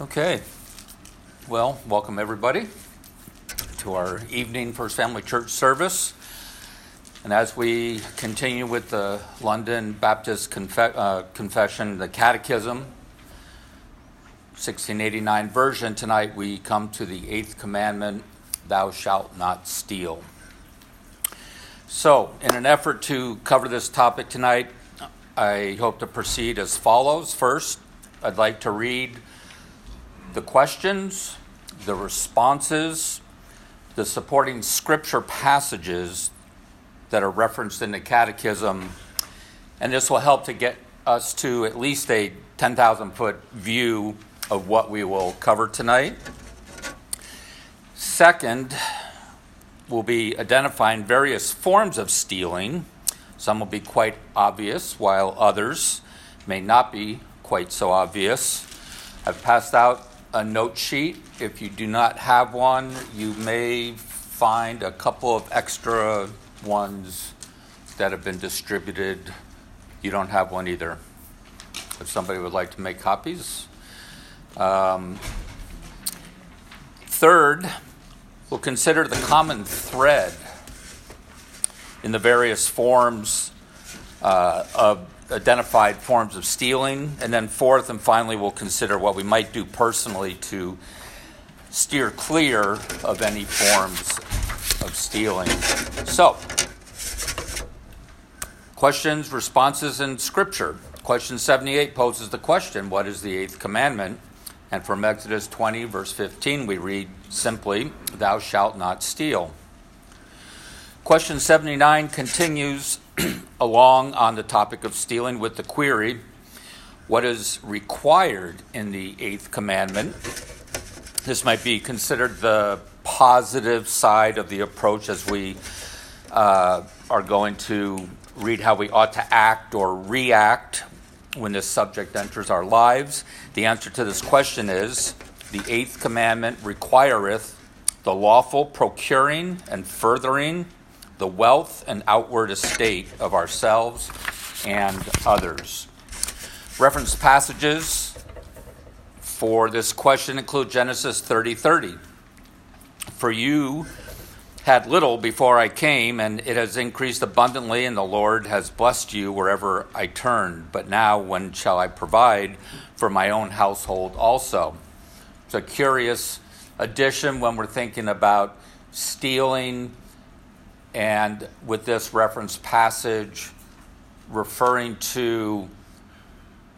Okay. Well, welcome everybody to our evening First Family Church service. And as we continue with the London Baptist Confe- uh, Confession, the Catechism, 1689 version, tonight we come to the eighth commandment Thou shalt not steal. So, in an effort to cover this topic tonight, I hope to proceed as follows. First, I'd like to read the questions, the responses, the supporting scripture passages that are referenced in the Catechism, and this will help to get us to at least a 10,000 foot view of what we will cover tonight. Second, we'll be identifying various forms of stealing. Some will be quite obvious, while others may not be quite so obvious. I've passed out a note sheet. If you do not have one, you may find a couple of extra ones that have been distributed. You don't have one either. If somebody would like to make copies. Um, third, we'll consider the common thread in the various forms uh, of identified forms of stealing. And then, fourth and finally, we'll consider what we might do personally to steer clear of any forms of stealing. So, questions, responses and Scripture. Question 78 poses the question What is the eighth commandment? And from Exodus 20, verse 15, we read simply, Thou shalt not steal. Question 79 continues along on the topic of stealing with the query what is required in the eighth commandment? This might be considered the positive side of the approach as we uh, are going to read how we ought to act or react when this subject enters our lives. The answer to this question is the eighth commandment requireth the lawful procuring and furthering the wealth and outward estate of ourselves and others. Reference passages for this question include Genesis 30 30. For you had little before I came, and it has increased abundantly, and the Lord has blessed you wherever I turned. But now, when shall I provide for my own household also? It's a curious addition when we're thinking about stealing and with this reference passage referring to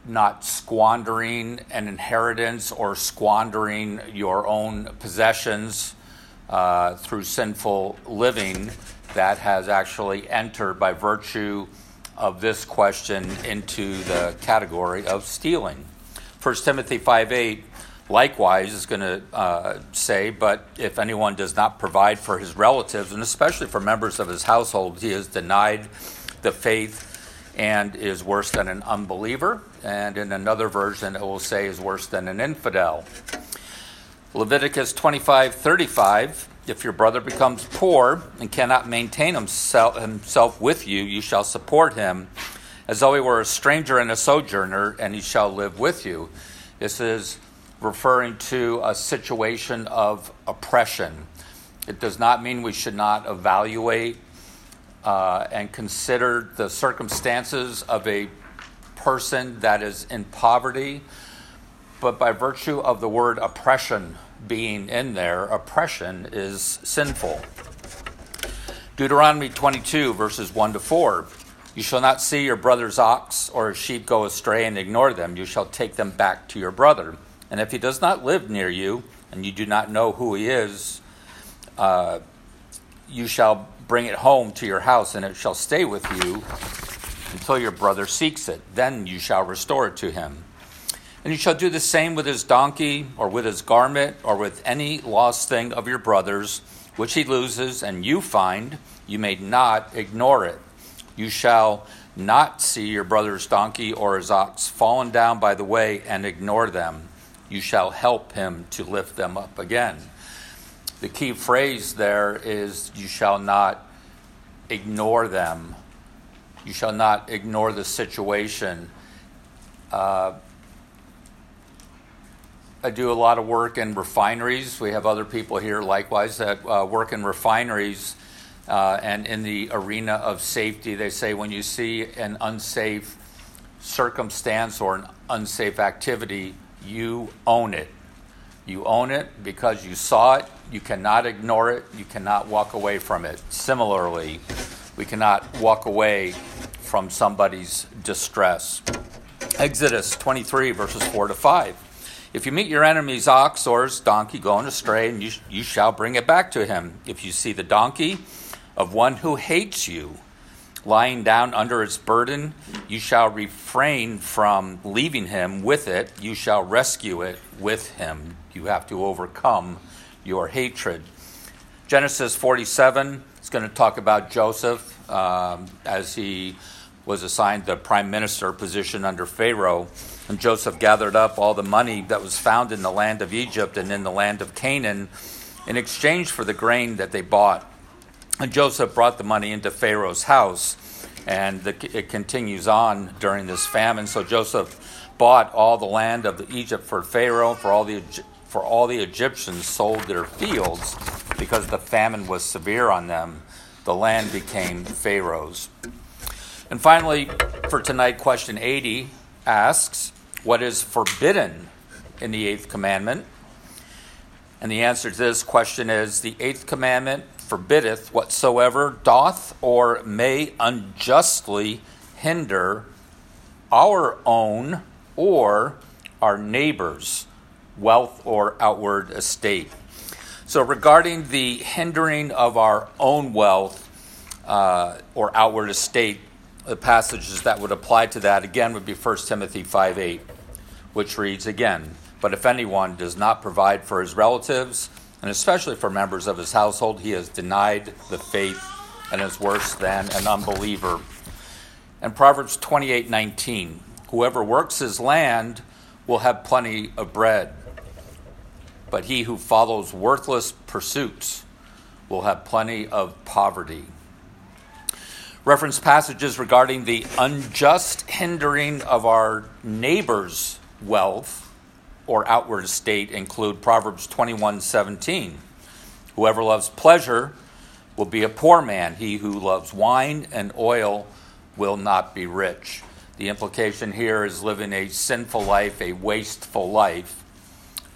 not squandering an inheritance or squandering your own possessions uh, through sinful living that has actually entered by virtue of this question into the category of stealing. 1 Timothy 5 8 likewise is going to uh, say, But if anyone does not provide for his relatives, and especially for members of his household, he is denied the faith and is worse than an unbeliever. And in another version, it will say is worse than an infidel. Leviticus 25 35 If your brother becomes poor and cannot maintain himself, himself with you, you shall support him as though he were a stranger and a sojourner, and he shall live with you. This is referring to a situation of oppression. It does not mean we should not evaluate uh, and consider the circumstances of a person that is in poverty, but by virtue of the word oppression being in there, oppression is sinful. Deuteronomy 22, verses 1 to 4. You shall not see your brother's ox or his sheep go astray and ignore them. You shall take them back to your brother. And if he does not live near you, and you do not know who he is, uh, you shall bring it home to your house, and it shall stay with you until your brother seeks it. Then you shall restore it to him. And you shall do the same with his donkey, or with his garment, or with any lost thing of your brother's, which he loses, and you find, you may not ignore it. You shall not see your brother's donkey or his ox fallen down by the way and ignore them you shall help him to lift them up again. The key phrase there is you shall not ignore them. You shall not ignore the situation. Uh, I do a lot of work in refineries. We have other people here likewise that uh, work in refineries uh, and in the arena of safety. They say when you see an unsafe circumstance or an unsafe activity, you own it. You own it because you saw it. You cannot ignore it. You cannot walk away from it. Similarly, we cannot walk away from somebody's distress. Exodus 23, verses 4 to 5. If you meet your enemy's ox or his donkey going astray, and you, you shall bring it back to him. If you see the donkey of one who hates you, lying down under its burden, you shall refrain from leaving him with it. You shall rescue it with him. You have to overcome your hatred. Genesis 47 is going to talk about Joseph um, as he was assigned the prime minister position under Pharaoh. And Joseph gathered up all the money that was found in the land of Egypt and in the land of Canaan in exchange for the grain that they bought and Joseph brought the money into Pharaoh's house, and the, it continues on during this famine. So Joseph bought all the land of Egypt for Pharaoh, for all the for all the Egyptians sold their fields because the famine was severe on them. The land became Pharaoh's. And finally, for tonight, question 80 asks, What is forbidden in the eighth commandment? And the answer to this question is the eighth commandment forbiddeth whatsoever doth or may unjustly hinder our own or our neighbor's wealth or outward estate. So, regarding the hindering of our own wealth uh, or outward estate, the passages that would apply to that again would be 1 Timothy 5 8, which reads again, But if anyone does not provide for his relatives, and especially for members of his household, he has denied the faith and is worse than an unbeliever. And Proverbs 28:19, whoever works his land will have plenty of bread, but he who follows worthless pursuits will have plenty of poverty. Reference passages regarding the unjust hindering of our neighbor's wealth or outward state include Proverbs 21:17. Whoever loves pleasure will be a poor man. He who loves wine and oil will not be rich. The implication here is living a sinful life, a wasteful life,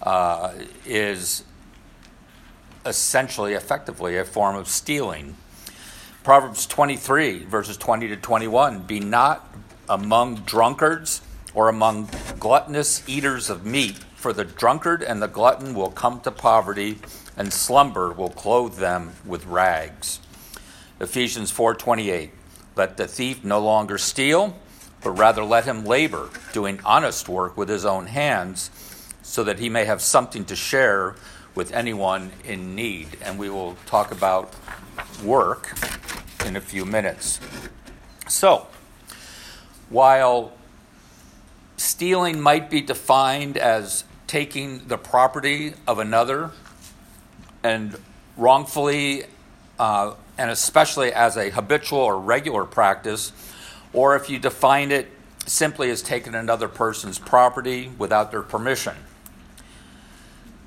uh, is essentially, effectively, a form of stealing. Proverbs 23, verses 20 to 21 Be not among drunkards or among gluttonous eaters of meat, for the drunkard and the glutton will come to poverty, and slumber will clothe them with rags. Ephesians 4:28 Let the thief no longer steal, but rather let him labor, doing honest work with his own hands, so that he may have something to share with anyone in need. And we will talk about work in a few minutes. So, while stealing might be defined as taking the property of another and wrongfully, uh, and especially as a habitual or regular practice, or if you define it simply as taking another person's property without their permission.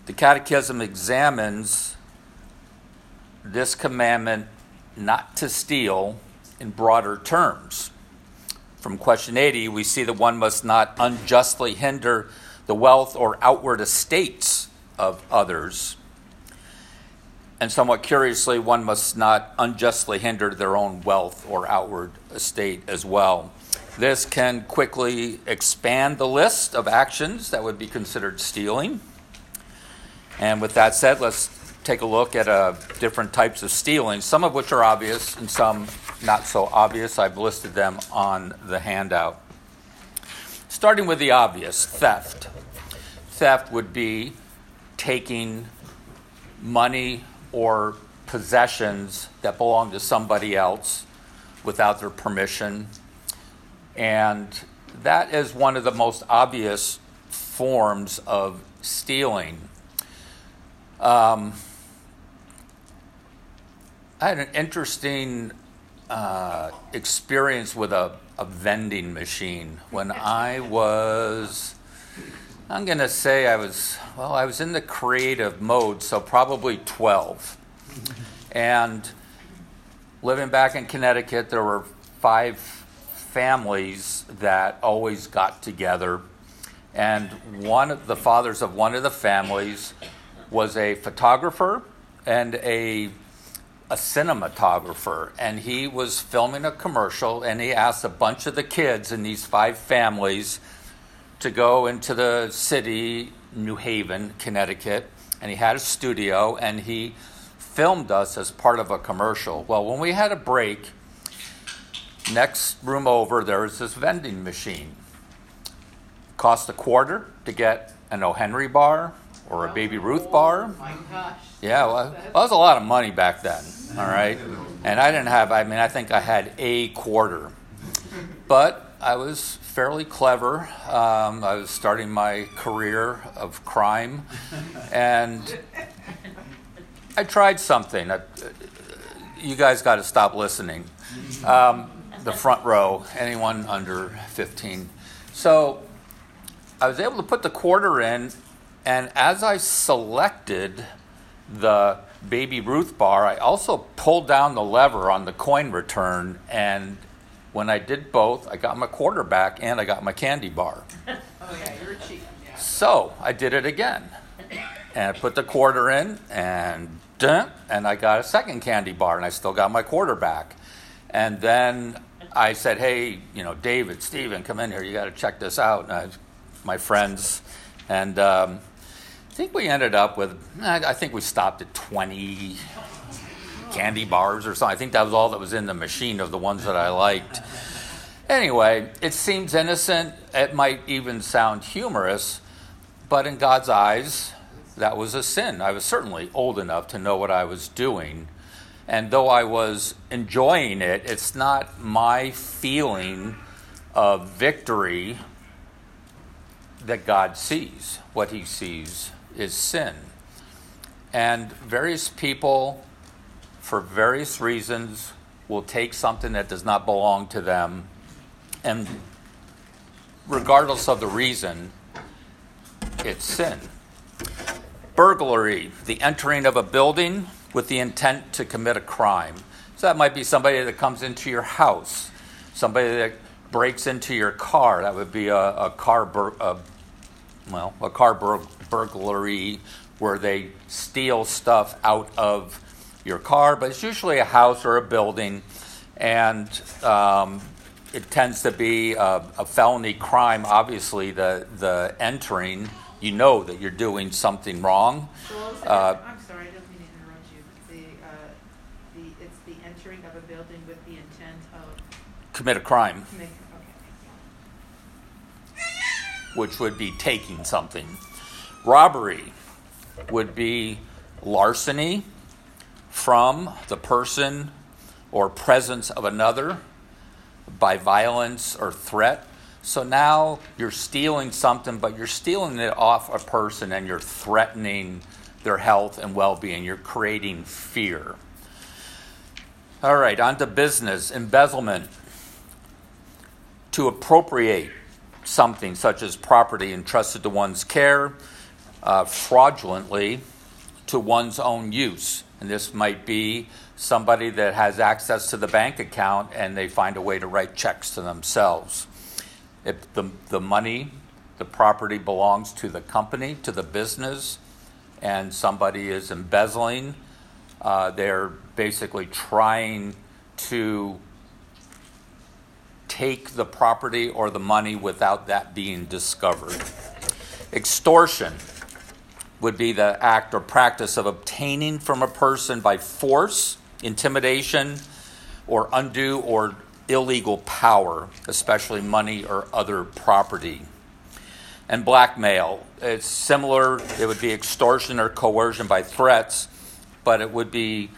The Catechism examines this commandment not to steal in broader terms. From question 80, we see that one must not unjustly hinder the wealth or outward estates of others. And somewhat curiously, one must not unjustly hinder their own wealth or outward estate as well. This can quickly expand the list of actions that would be considered stealing. And with that said, let's take a look at uh, different types of stealing, some of which are obvious and some not so obvious. I've listed them on the handout. Starting with the obvious theft. Theft would be taking money or possessions that belong to somebody else without their permission. And that is one of the most obvious forms of stealing. Um, I had an interesting uh, experience with a, a vending machine when I was I'm going to say I was, well, I was in the creative mode, so probably 12. and living back in Connecticut, there were five families that always got together. And one of the fathers of one of the families was a photographer and a a cinematographer and he was filming a commercial and he asked a bunch of the kids in these five families to go into the city new haven connecticut and he had a studio and he filmed us as part of a commercial. Well when we had a break next room over there was this vending machine. Cost a quarter to get an o henry bar or a baby ruth bar Oh my gosh. yeah, well, that was a lot of money back then, all right? And I didn't have, I mean, I think I had a quarter. But I was fairly clever. Um, I was starting my career of crime. And I tried something. I, you guys got to stop listening. Um, the front row, anyone under 15. So I was able to put the quarter in, and as I selected the Baby Ruth bar, I also pulled down the lever on the coin return, and when I did both, I got my quarter back and I got my candy bar. Oh yeah, you're cheap. Yeah. So I did it again, and I put the quarter in, and and I got a second candy bar, and I still got my quarter back. And then I said, "Hey, you know, David, Steven, come in here. You got to check this out." And I, my friends, and um, think we ended up with, I I think we stopped at twenty candy bars or something. I think that was all that was in the machine of the ones that I liked. Anyway, it seems innocent. It might even sound humorous, but in God's eyes, that was a sin. I was certainly old enough to know what I was doing. And though I was enjoying it, it's not my feeling of victory that God sees. What he sees is sin. And various people, for various reasons, will take something that does not belong to them and regardless of the reason, it's sin. Burglary, the entering of a building with the intent to commit a crime. So that might be somebody that comes into your house, somebody that breaks into your car. That would be a, a car, bur- a, well, a car bur- burglary where they steal stuff out of your car, but it's usually a house or a building, and um, it tends to be a, a felony crime. Obviously, the the entering, you know that you're doing something wrong. So what was the, Uh, I'm sorry, I don't mean to interrupt you. The, uh, the, it's the entering of a building with the intent of Commit a crime, making, okay. which would be taking something. Robbery would be larceny from the person or presence of another by violence or threat. So now you're stealing something, but you're stealing it off a person and you're threatening their health and well being. You're creating fear. All right, on to business embezzlement. To appropriate something such as property entrusted to one's care uh, fraudulently to one's own use. And this might be somebody that has access to the bank account and they find a way to write checks to themselves. If the, the money, the property belongs to the company, to the business, and somebody is embezzling, uh, they're basically trying to take the property or the money without that being discovered. Extortion would be the act or practice of obtaining from a person by force, intimidation, or undue or illegal power, especially money or other property. And blackmail, it's similar, it would be extortion or coercion by threats, but it would be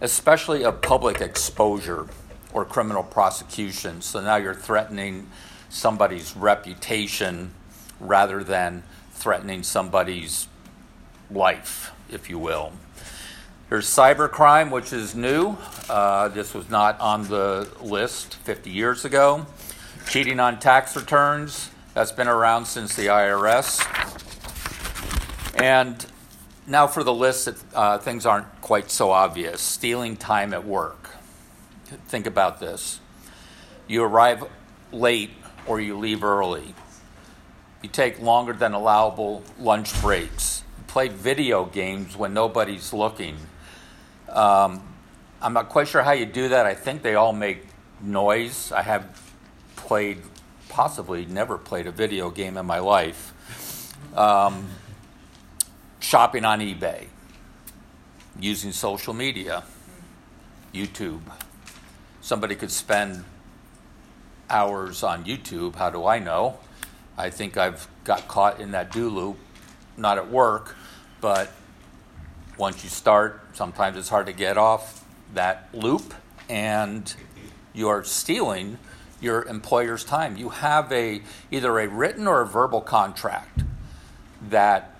especially a public exposure or criminal prosecution. So now you're threatening somebody's reputation rather than threatening somebody's life, if you will. There's cybercrime, which is new. Uh, this was not on the list 50 years ago. Cheating on tax returns, that's been around since the IRS. And now for the list uh, things aren't quite so obvious stealing time at work. Think about this. You arrive late or you leave early. You take longer than allowable lunch breaks. Play video games when nobody's looking. Um, I'm not quite sure how you do that. I think they all make noise. I have played, possibly never played a video game in my life. Um, shopping on eBay, using social media, YouTube. Somebody could spend hours on YouTube. How do I know? I think I've got caught in that do loop, not at work, but once you start, sometimes it's hard to get off that loop, and you're stealing your employer's time. You have a either a written or a verbal contract that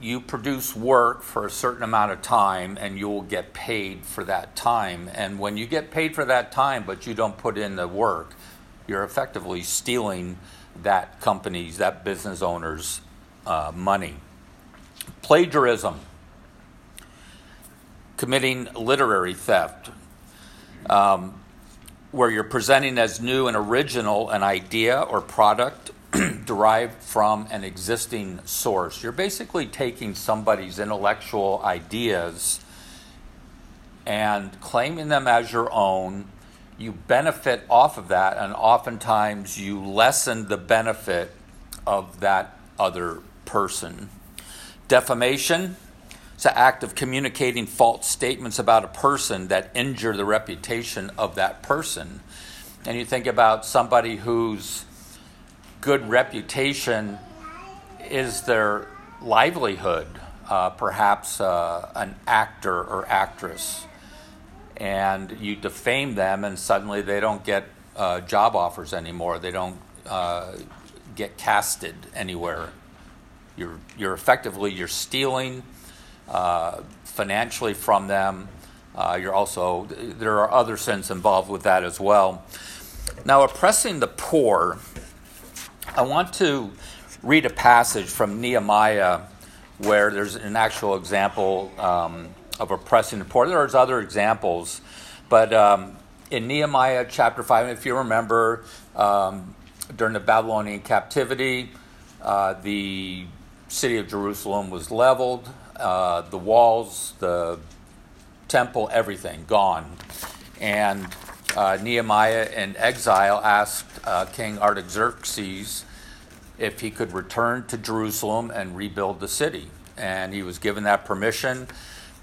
you produce work for a certain amount of time and you will get paid for that time. And when you get paid for that time but you don't put in the work, you're effectively stealing that company's, that business owner's uh, money. Plagiarism, committing literary theft, um, where you're presenting as new and original an idea or product derived from an existing source. You're basically taking somebody's intellectual ideas and claiming them as your own. You benefit off of that, and oftentimes you lessen the benefit of that other person. Defamation is an act of communicating false statements about a person that injure the reputation of that person. And you think about somebody who's good reputation is their livelihood, uh, perhaps uh, an actor or actress, and you defame them, and suddenly they don't get uh, job offers anymore. They don't uh, get casted anywhere. You're, you're effectively you're stealing uh, financially from them. Uh, you're also there are other sins involved with that as well. Now, oppressing the poor I want to read a passage from Nehemiah where there's an actual example um, of oppressing the poor. There's other examples, but um, in Nehemiah chapter 5, if you remember, um, during the Babylonian captivity, uh, the city of Jerusalem was leveled, uh, the walls, the temple, everything gone. And uh, Nehemiah in exile asked uh, King Artaxerxes if he could return to Jerusalem and rebuild the city. And he was given that permission.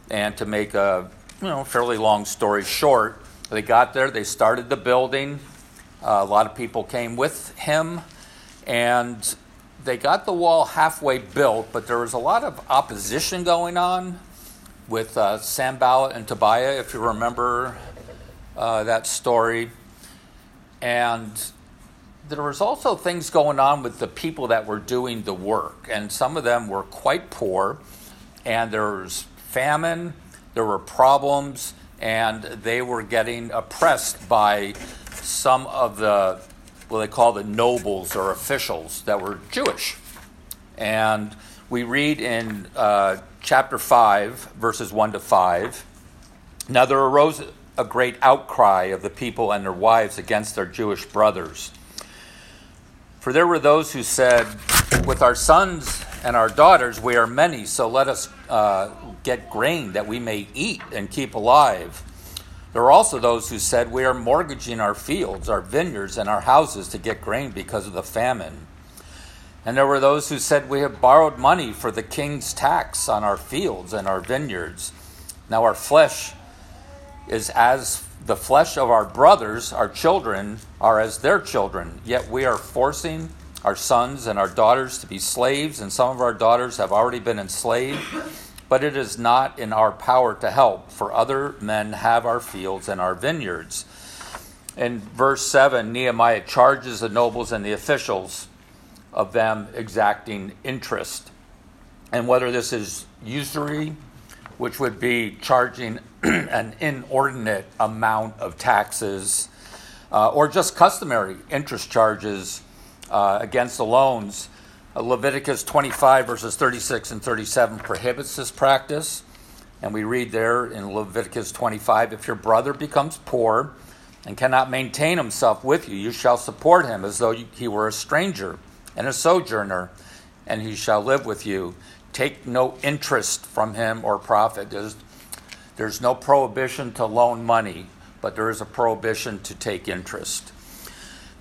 And to make a you know fairly long story short, they got there, they started the building. Uh, a lot of people came with him, and they got the wall halfway built, but there was a lot of opposition going on with uh, Sanballat and Tobiah, if you remember uh, that story. And there was also things going on with the people that were doing the work, and some of them were quite poor, and there was famine, there were problems, and they were getting oppressed by some of the they call the nobles or officials that were Jewish. And we read in uh, chapter 5, verses 1 to 5 Now there arose a great outcry of the people and their wives against their Jewish brothers for there were those who said, With our sons and our daughters we are many, so let us uh, get grain that we may eat and keep alive. There were also those who said, We are mortgaging our fields, our vineyards, and our houses to get grain because of the famine. And there were those who said, We have borrowed money for the king's tax on our fields and our vineyards. Now our flesh is as the flesh of our brothers, our children, are as their children, yet we are forcing our sons and our daughters to be slaves, and some of our daughters have already been enslaved. But it is not in our power to help, for other men have our fields and our vineyards. In verse 7, Nehemiah charges the nobles and the officials of them exacting interest. And whether this is usury, which would be charging an inordinate amount of taxes uh, or just customary interest charges uh, against the loans. Uh, Leviticus 25, verses 36 and 37 prohibits this practice. And we read there in Leviticus 25 if your brother becomes poor and cannot maintain himself with you, you shall support him as though he were a stranger and a sojourner, and he shall live with you. Take no interest from him or profit. There's, there's no prohibition to loan money, but there is a prohibition to take interest.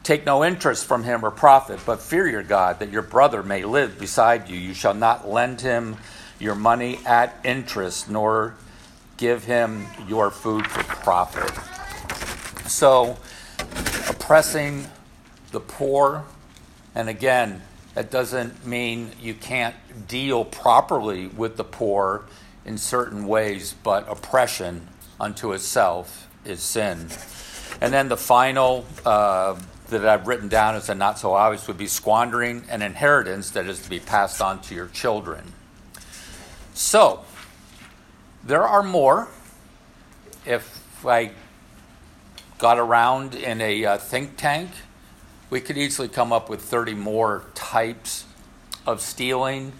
Take no interest from him or profit, but fear your God, that your brother may live beside you. You shall not lend him your money at interest, nor give him your food for profit. So, oppressing the poor, and again, that doesn't mean you can't deal properly with the poor in certain ways, but oppression unto itself is sin. And then the final uh, that I've written down as a not so obvious would be squandering an inheritance that is to be passed on to your children. So, there are more. If I got around in a uh, think tank, we could easily come up with 30 more types of stealing.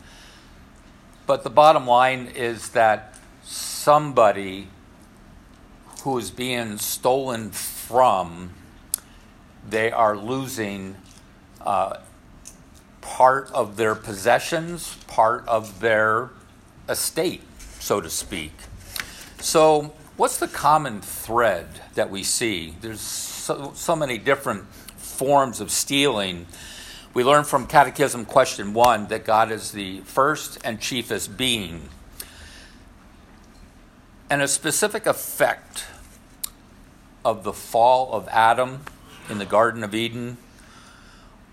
But the bottom line is that somebody who is being stolen from they are losing uh, part of their possessions, part of their estate, so to speak. So, what's the common thread that we see? There's so, so many different forms of stealing. We learn from Catechism question one that God is the first and chiefest being. And a specific effect of the fall of Adam in the Garden of Eden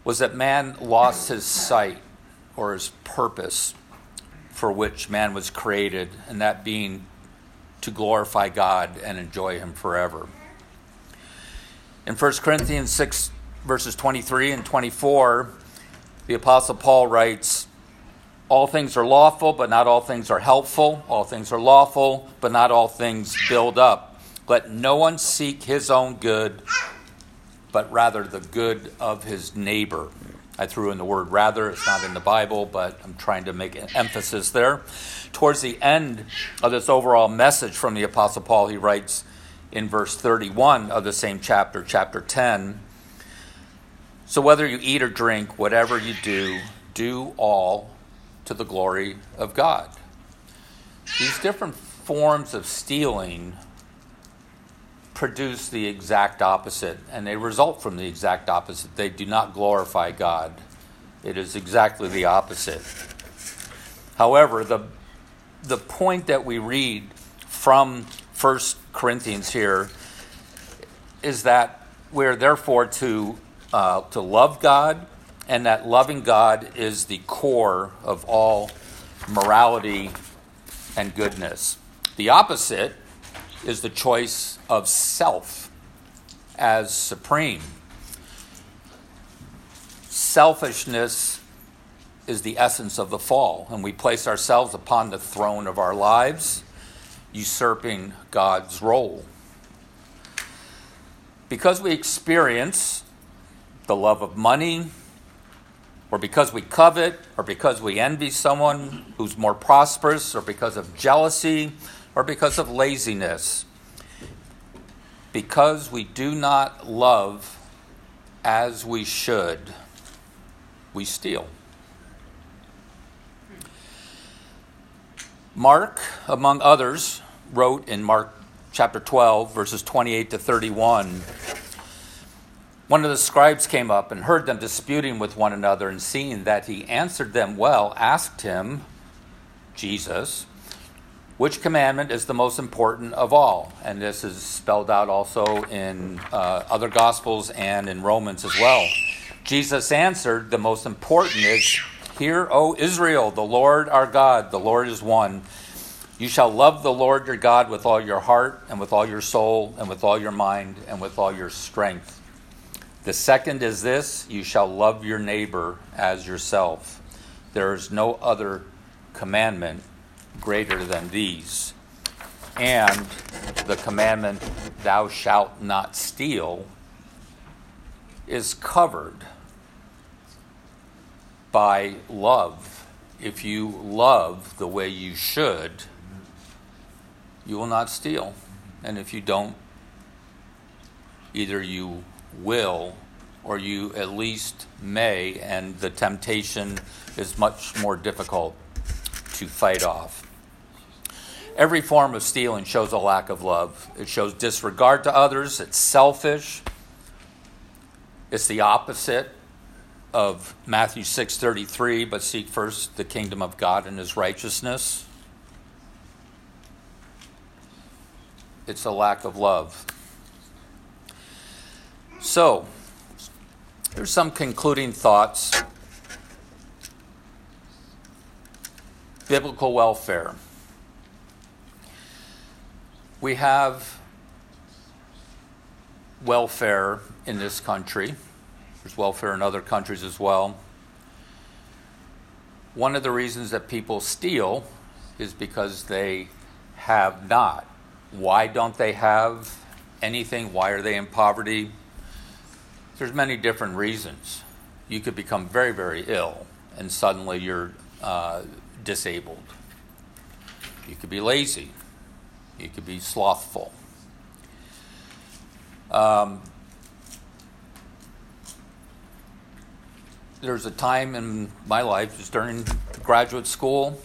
was that man lost his sight or his purpose for which man was created, and that being to glorify God and enjoy Him forever. In 1 Corinthians 6, verses 23 and 24, the Apostle Paul writes, All things are lawful, but not all things are helpful. All things are lawful, but not all things build up. Let no one seek his own good, but rather the good of his neighbor. I threw in the word rather, it's not in the Bible, but I'm trying to make an emphasis there. Towards the end of this overall message from the Apostle Paul, he writes in verse 31 of the same chapter, chapter 10 So whether you eat or drink, whatever you do, do all to the glory of God. These different forms of stealing produce the exact opposite, and they result from the exact opposite. They do not glorify God. It is exactly the opposite. However, the, the point that we read from 1 Corinthians here is that we're therefore to, uh, to love God, and that loving God is the core of all morality and goodness. The opposite is the choice of self as supreme. Selfishness is the essence of the fall, and we place ourselves upon the throne of our lives, usurping God's role. Because we experience the love of money, or because we covet, or because we envy someone who's more prosperous, or because of jealousy, or because of laziness, because we do not love as we should, we steal. Mark, among others, wrote in Mark chapter 12, verses 28 to 31. One of the scribes came up and heard them disputing with one another, and seeing that he answered them well, asked him, Jesus, which commandment is the most important of all? And this is spelled out also in uh, other Gospels and in Romans as well. Jesus answered, The most important is, Hear, O Israel, the Lord our God, the Lord is one. You shall love the Lord your God with all your heart, and with all your soul, and with all your mind, and with all your strength. The second is this you shall love your neighbor as yourself. There is no other commandment greater than these. And the commandment, thou shalt not steal, is covered by love. If you love the way you should, you will not steal. And if you don't, either you will or you at least may, and the temptation is much more difficult to fight off. Every form of stealing shows a lack of love. It shows disregard to others, it's selfish. It's the opposite of Matthew 6:33, but seek first the kingdom of God and his righteousness. It's a lack of love. So, here's some concluding thoughts. Biblical welfare. We have welfare in this country. There's welfare in other countries as well. One of the reasons that people steal is because they have not. Why don't they have anything? Why are they in poverty? There's many different reasons. You could become very, very ill and suddenly you're uh, disabled. You could be lazy. You could be slothful. Um, there's a time in my life, just during graduate school,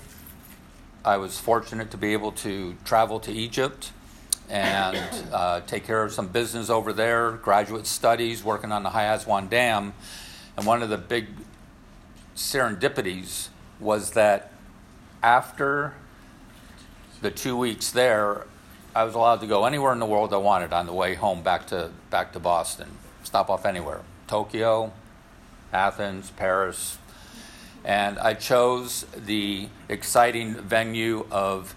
I was fortunate to be able to travel to Egypt and uh, take care of some business over there, graduate studies, working on the High Aswan Dam. And one of the big serendipities was that after the two weeks there, I was allowed to go anywhere in the world I wanted on the way home back to back to Boston. Stop off anywhere. Tokyo, Athens, Paris. And I chose the exciting venue of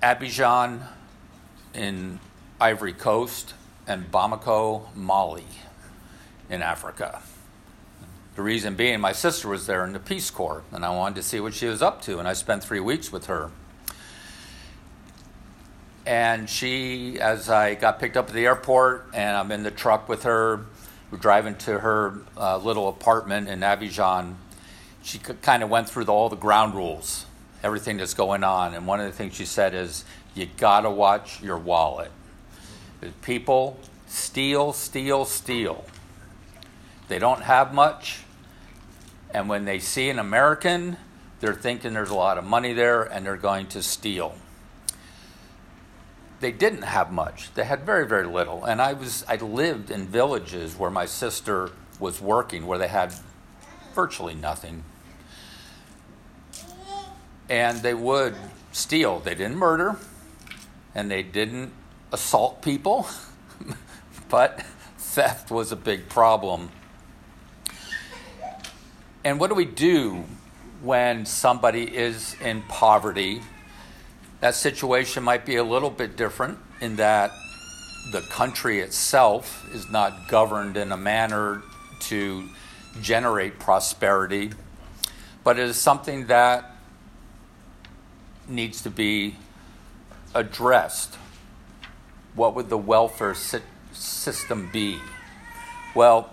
Abidjan in Ivory Coast and Bamako, Mali in Africa. The reason being, my sister was there in the Peace Corps, and I wanted to see what she was up to, and I spent three weeks with her. And she, as I got picked up at the airport, and I'm in the truck with her, we're driving to her uh, little apartment in Abidjan. She kind of went through the, all the ground rules, everything that's going on. And one of the things she said is, you gotta watch your wallet. People steal, steal, steal. They don't have much, and when they see an American, they're thinking there's a lot of money there and they're going to steal they didn't have much. They had very, very little. And I was I lived in villages where my sister was working, where they had virtually nothing. And they would steal. They didn't murder, and they didn't assault people, but theft was a big problem. And what do we do when somebody is in poverty that situation might be a little bit different in that the country itself is not governed in a manner to generate prosperity, but it is something that needs to be addressed. What would the welfare system be? Well,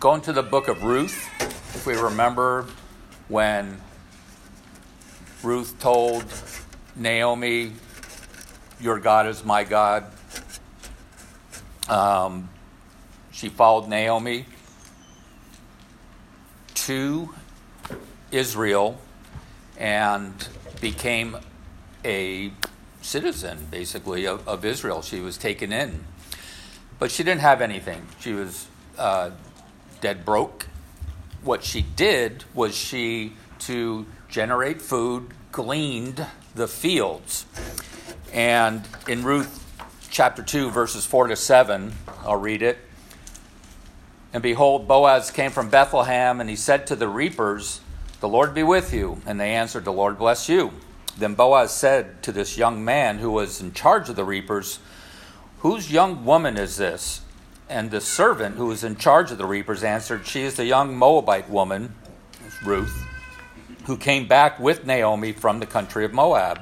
going to the book of Ruth, if we remember when Ruth told Naomi, Your God is my God. Um, she followed Naomi to Israel and became a citizen, basically, of, of, Israel. She was taken in. But she didn't have anything. She was uh, dead broke. What she did was she, to generate food, gleaned the fields. And in Ruth chapter 2, verses 4 to 7, I'll read it. And behold, Boaz came from Bethlehem, and he said to the reapers, The Lord be with you. And they answered, The Lord bless you. Then Boaz said to this young man who was in charge of the reapers, Whose young woman is this? And the servant who was in charge of the reapers answered, She is the young Moabite woman, Ruth who came back with Naomi from the country of Moab.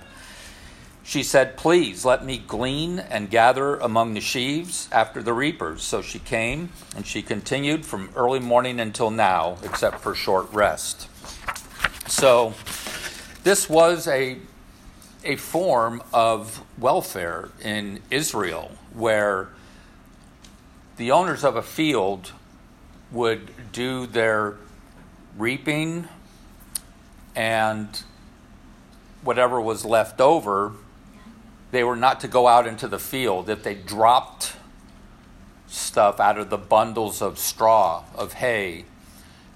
She said, Please let me glean and gather among the sheaves after the reapers. So she came, and she continued from early morning until now, except for short rest. So this was a, a form of welfare in Israel where the owners of a field would do their reaping and whatever was left over they were not to go out into the field. If they dropped stuff out of the bundles of straw, of hay,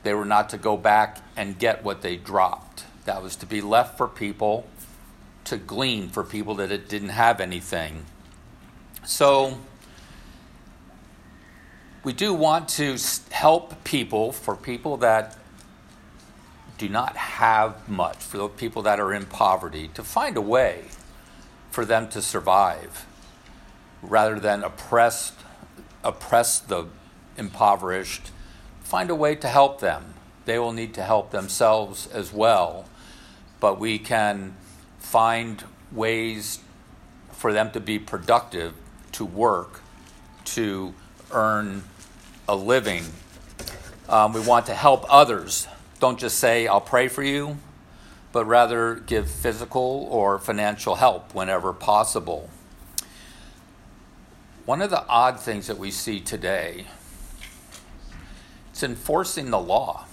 they were not to go back and get what they dropped. That was to be left for people to glean for people that it didn't have anything. So we do want to help people for people that do not have much, for the people that are in poverty, to find a way for them to survive rather than oppress, oppress the impoverished. Find a way to help them. They will need to help themselves as well. But we can find ways for them to be productive, to work, to earn a living. Um, we want to help others. Don't just say, I'll pray for you but rather give physical or financial help whenever possible. One of the odd things that we see today it's enforcing the law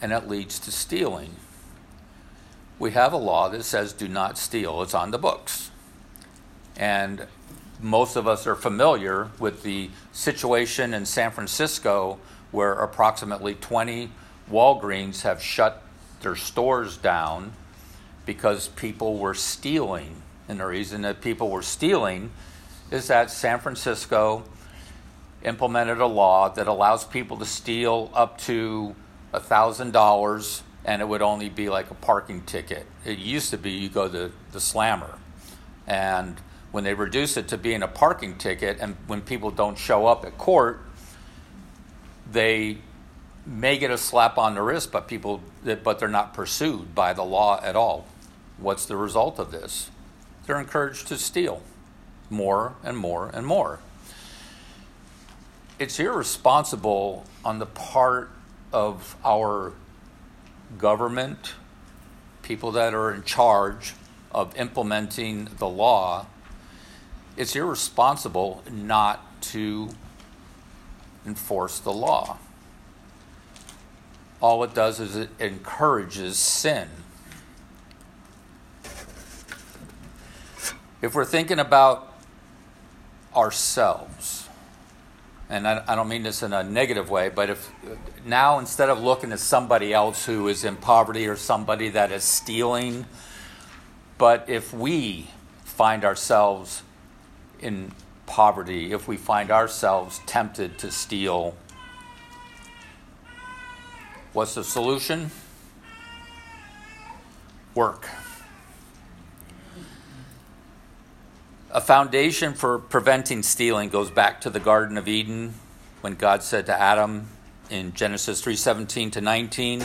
and it leads to stealing. We have a law that says do not steal. It's on the books. And most of us are familiar with the situation in San Francisco where approximately 20 Walgreens have shut their stores down because people were stealing. And the reason that people were stealing is that San Francisco implemented a law that allows people to steal up to $1,000 and it would only be like a parking ticket. It used to be you go to the slammer. And when they reduce it to being a parking ticket and when people don't show up at court, they may get a slap on the wrist, but people, but they're not pursued by the law at all. What's the result of this? They're encouraged to steal more and more and more. It's irresponsible on the part of our government, people that are in charge of implementing the law. It's irresponsible not to enforce the law all it does is it encourages sin. If we're thinking about ourselves, and I, I, don't mean this in a negative way, but if now instead of looking at somebody else who is in poverty or somebody that is stealing, but if we find ourselves in poverty, if we find ourselves tempted to steal, What's the solution? Work. A foundation for preventing stealing goes back to the Garden of Eden when God said to Adam in Genesis 3:17 to 19,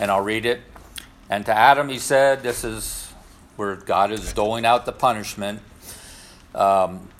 and I'll read it. And to Adam he said, this is where God is doling out the punishment. Um,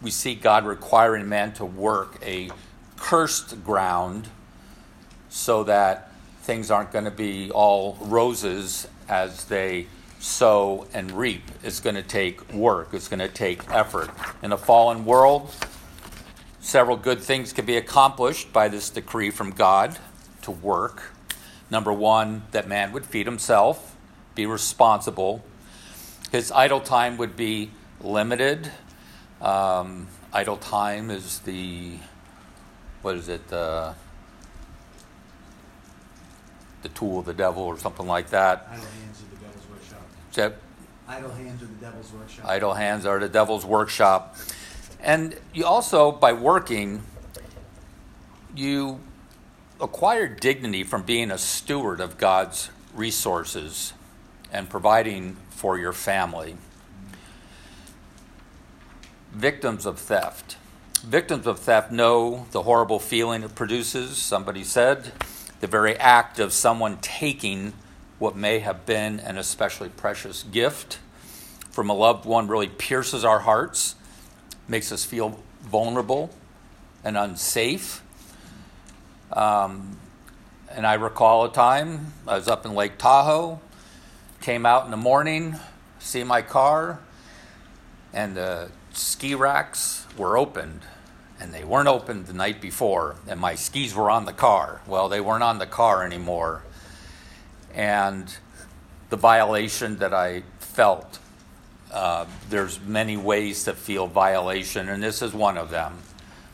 we see God requiring man to work a cursed ground so that things aren't going to be all roses as they sow and reap. It's going to take work, it's going to take effort. In a fallen world, several good things can be accomplished by this decree from God to work. Number one, that man would feed himself, be responsible. His idle time would be limited. Um, idle time is the, what is it? Uh, the tool of the devil or something like that. Idle hands of the devil's workshop. That Idle hands are the devil's workshop. Idle hands are the devil's workshop. And you also, by working, you acquire dignity from being a steward of God's resources and providing for your family. Victims of theft. Victims of theft know the horrible feeling it produces. Somebody said the very act of someone taking what may have been an especially precious gift from a loved one really pierces our hearts, makes us feel vulnerable and unsafe. Um, and I recall a time I was up in Lake Tahoe, came out in the morning, see my car, and the ski racks were opened. And they weren't opened the night before, and my skis were on the car. Well, they weren't on the car anymore. And the violation that I felt, uh, there's many ways to feel violation, and this is one of them.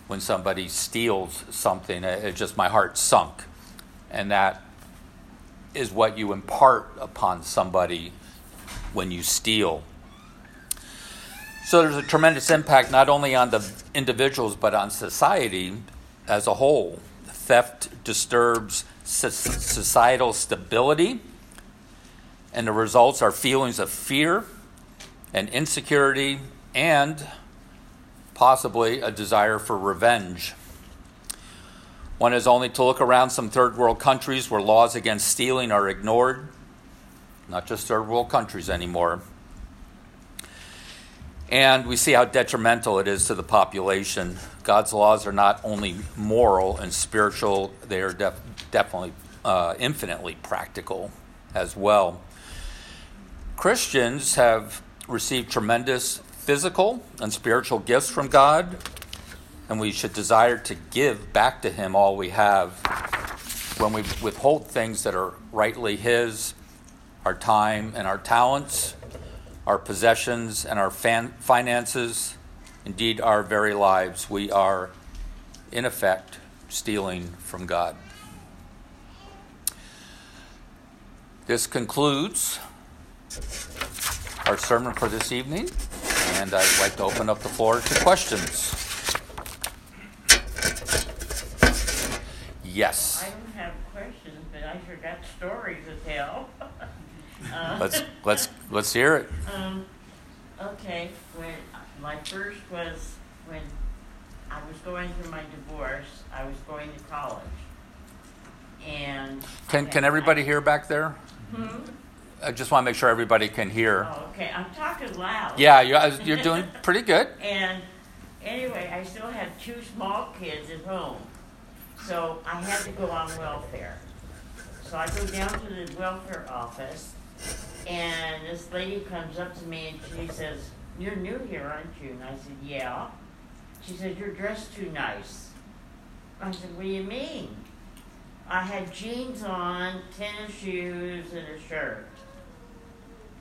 When somebody steals something, it, it just my heart sunk and that is what you impart upon somebody when you steal. So there's a tremendous impact not only on the individuals but on society as a whole. Theft disturbs societal stability, and the results are feelings of fear and insecurity and possibly a desire for revenge. One is only to look around some third world countries where laws against stealing are ignored. Not just third world countries anymore. And we see how detrimental it is to the population. God's laws are not only moral and spiritual, they are def- definitely uh, infinitely practical as well. Christians have received tremendous physical and spiritual gifts from God and we should desire to give back to Him all we have. When we withhold things that are rightly His, our time and our talents, our possessions and our fan- finances, indeed our very lives, we are, in effect, stealing from God. This concludes our sermon for this evening, and I'd like to open up the floor to questions. Yes. I don't have questions, but I sure got stories to tell. Uh, let's let's let's hear it. Um, okay, when my first was when I was going through my divorce, I was going to college, and can can everybody I, hear back there? Hmm? I just want to make sure everybody can hear. Oh, okay, I'm talking loud. Yeah, you're, you're doing pretty good. and anyway, I still had two small kids at home. So I had to go on welfare. So I go down to the welfare office, and this lady comes up to me and she says, You're new here, aren't you? And I said, Yeah. She said, You're dressed too nice. I said, What do you mean? I had jeans on, tennis shoes, and a shirt.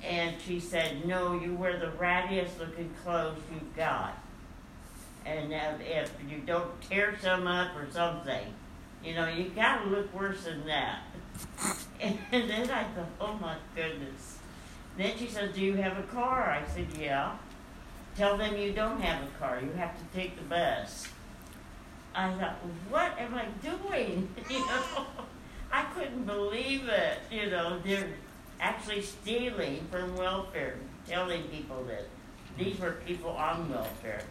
And she said, No, you wear the rattiest looking clothes you've got and if you don't tear some up or something, you know, you gotta look worse than that. And then I thought, oh my goodness. Then she said, do you have a car? I said, yeah. Tell them you don't have a car. You have to take the bus. I thought, what am I doing? You know, I couldn't believe it. You know, they're actually stealing from welfare, telling people that these were people on welfare.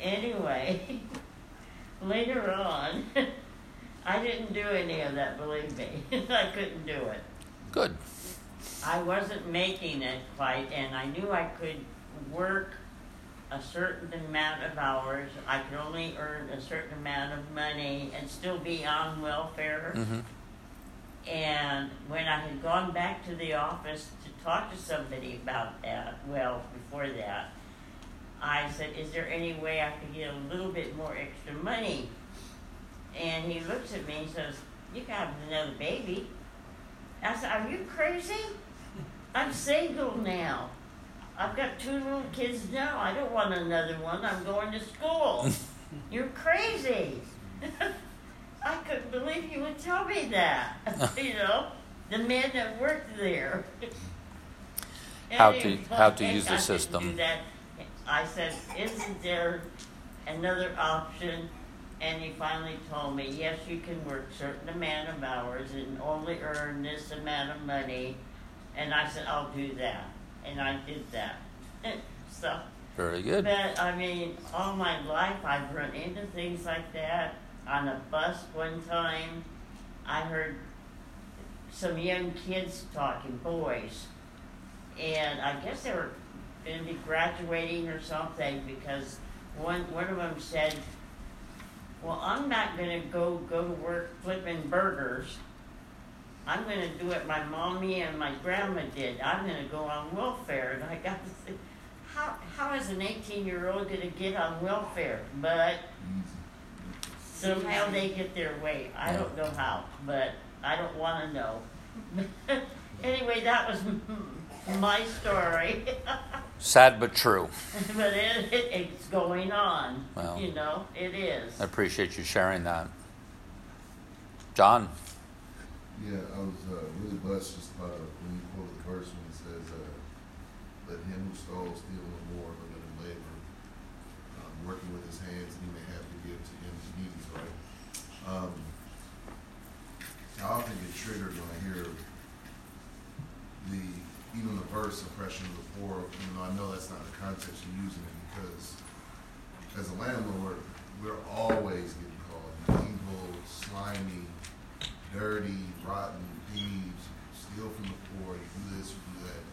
Anyway, later on, I didn't do any of that, believe me. I couldn't do it. Good. I wasn't making it quite, and I knew I could work a certain amount of hours. I could only earn a certain amount of money and still be on welfare. Mm-hmm. And when I had gone back to the office to talk to somebody about that, well, before that, I said, Is there any way I could get a little bit more extra money? And he looks at me and says, You got another baby. I said, Are you crazy? I'm single now. I've got two little kids now. I don't want another one. I'm going to school. You're crazy. I couldn't believe he would tell me that. you know, the man that worked there. how to how to use I the system. I said, isn't there another option? And he finally told me, yes, you can work certain amount of hours and only earn this amount of money. And I said, I'll do that. And I did that. so, Very good. but I mean, all my life I've run into things like that. On a bus one time, I heard some young kids talking, boys. And I guess they were going to be graduating or something because one, one of them said, Well, I'm not going to go, go to work flipping burgers. I'm going to do what my mommy and my grandma did. I'm going to go on welfare. And I got to think, how, how is an 18 year old going to get on welfare? But somehow they get their way. I don't know how, but I don't want to know. anyway, that was hmm. My story. Sad but true. but it, it, it's going on. Well. you know, it is. I appreciate you sharing that. John, Yeah, I was uh, really blessed just uh, when you quoted the verse when it says, uh, "Let him who stole steal no more, but let him labor, um, working with his hands, and he may have to give to him who needs." Right. Um, I often get triggered when I hear the even the verse "oppression of the poor." Even though I know that's not the context you're using it, because as a landlord, we're always getting called evil, slimy dirty, rotten thieves, steal from the poor, do this, do that.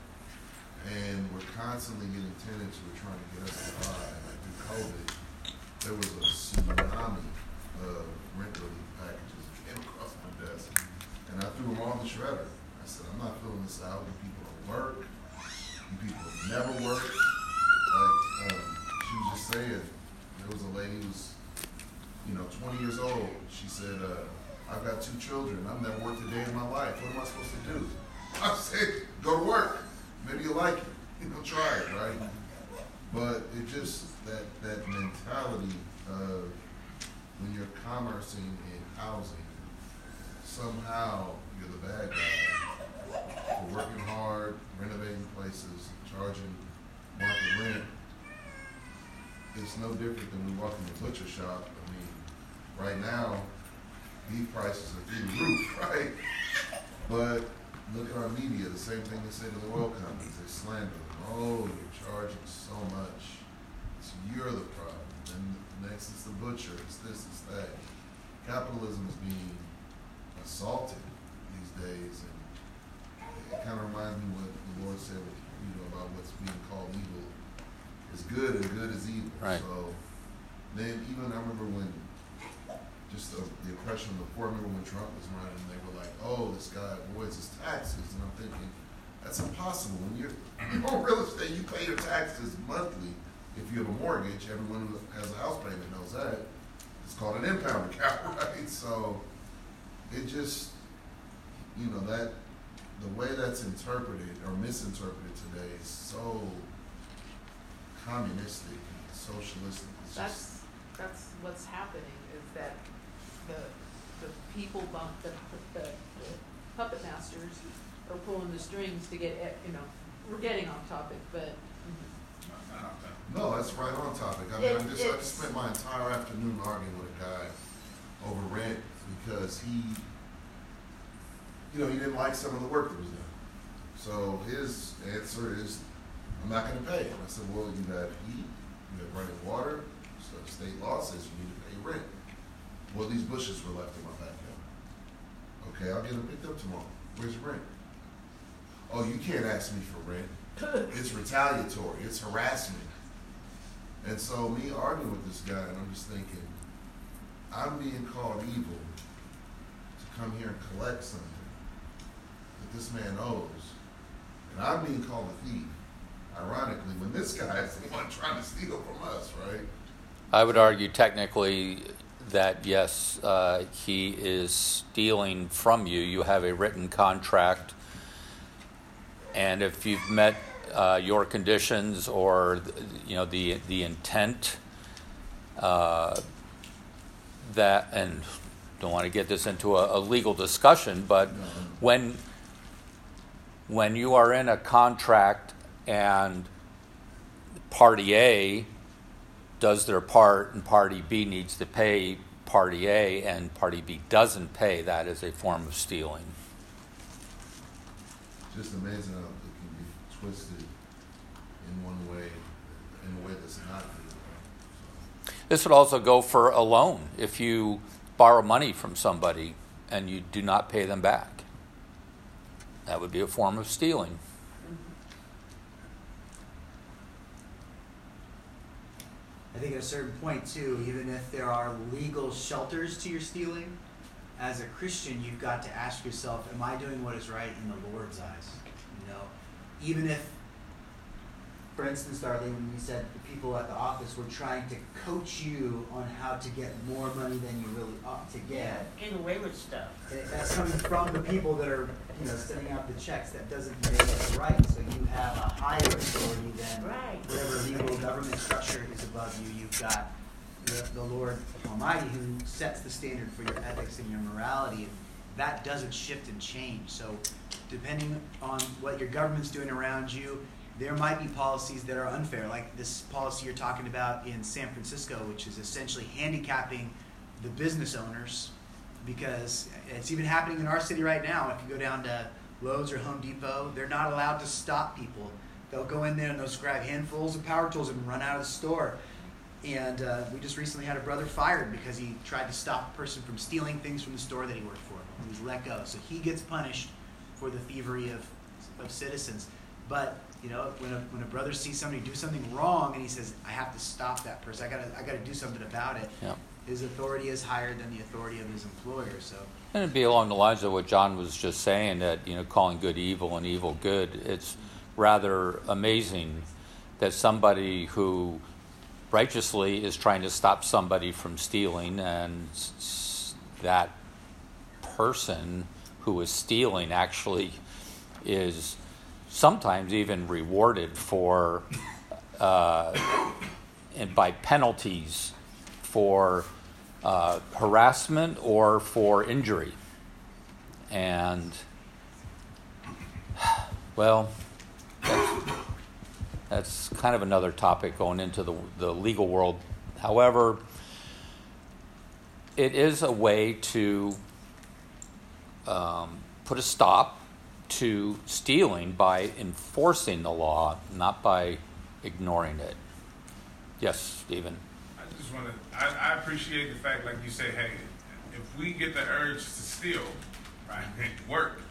And we're constantly getting tenants who are trying to get us to buy. Through COVID, there was a tsunami of rent relief packages that came across my desk. And I threw them all in the shredder. I said, I'm not filling this out. You people work. You people never work. Like, um, she was just saying, there was a lady who was, you know, 20 years old. She said, uh, I've got two children. I've never worked a day in my life. What am I supposed to do? I said, go to work. Maybe you like it. You know, try it, right? But it just that that mentality of when you're commercing in housing, somehow you're the bad guy for working hard, renovating places, charging market rent. It's no different than we walk in the butcher shop. I mean, right now, beef prices are through the roof, right? But look at our media, the same thing they say to the oil companies. They slander them. Oh, you're charging so much. So you're the problem. And next it's the butcher, it's this, it's that. Capitalism is being assaulted these days and it kind of reminds me what the Lord said, with, you know, about what's being called evil is good and good is evil. Right. So then even I remember when just the, the oppression of the poor. I remember when Trump was running, and they were like, "Oh, this guy avoids his taxes," and I'm thinking, that's impossible. When you're you own real estate, you pay your taxes monthly. If you have a mortgage, everyone who has a house payment knows that. It's called an impound account, right? So it just, you know, that the way that's interpreted or misinterpreted today is so communistic, and socialistic. It's That's, that's what's happening, is that the, the people bump, the, the the puppet masters are pulling the strings to get, it, you know, we're getting off topic, but No, that's right on topic. I mean, I It- just, I just spent my entire afternoon arguing with a guy over rent because he, you know, he didn't like some of the work that was done. So his answer is, I'm not gonna pay. And I said, well, you have heat, you have running water, so the state law says you need to pay rent. Well, these bushes were left in my backyard. Okay, I'll get them picked up tomorrow. Where's rent? Oh, you can't ask me for rent. It's retaliatory, it's harassment. And so me arguing with this guy, and I'm just thinking, I'm being called evil to come here and collect something this man owes, and I'm being called a thief. Ironically, when this guy is the one trying to steal from us, right? I would argue technically that yes, uh, he is stealing from you. You have a written contract, and if you've met uh, your conditions or you know the the intent uh, that, and don't want to get this into a, a legal discussion, but when when you are in a contract and party A does their part and party B needs to pay party A and party B doesn't pay, that is a form of stealing. Just amazing how it can be twisted in one way, in a way that's not. So, This would also go for a loan. If you borrow money from somebody and you do not pay them back, that would be a form of stealing. I think at a certain point too, even if there are legal shelters to your stealing, as a Christian, you've got to ask yourself, am I doing what is right in the Lord's eyes? You know, even if, for instance, Darlene, when you said the people at the office were trying to coach you on how to get more money than you really ought to get, Get away with stuff. and that's coming from the people that are, you know, sending out the checks. That doesn't make it right. So you have a higher authority than Right. whatever legal government structure is above you. You've got the, the Lord Almighty who sets the standard for your ethics and your morality, and that doesn't shift and change. So, depending on what your government's doing around you, there might be policies that are unfair, like this policy you're talking about in San Francisco, which is essentially handicapping the business owners because it's even happening in our city right now. If you go down to Lowe's or Home Depot, they're not allowed to stop people. They'll go in there and they'll grab handfuls of power tools and run out of the store. And uh, we just recently had a brother fired because he tried to stop a person from stealing things from the store that he worked for. He was let go. So he gets punished for the thievery of, of citizens. But you know, when a, when a brother sees somebody do something wrong and he says, "I have to stop that person. I gotta I gotta do something about it," Yep. his authority is higher than the authority of his employer. So And it'd be along the lines of what John was just saying that, you know, calling good evil and evil good. It's rather amazing that somebody who righteously is trying to stop somebody from stealing and that person who is stealing actually is sometimes even rewarded for uh, and by penalties for uh, harassment or for injury. And, well, that's, that's kind of another topic going into the, the legal world. However, it is a way to um, put a stop to stealing by enforcing the law, not by ignoring it. Yes, Stephen. I just want to, I, I appreciate the fact, like you say, hey, if we get the urge to steal, right, work.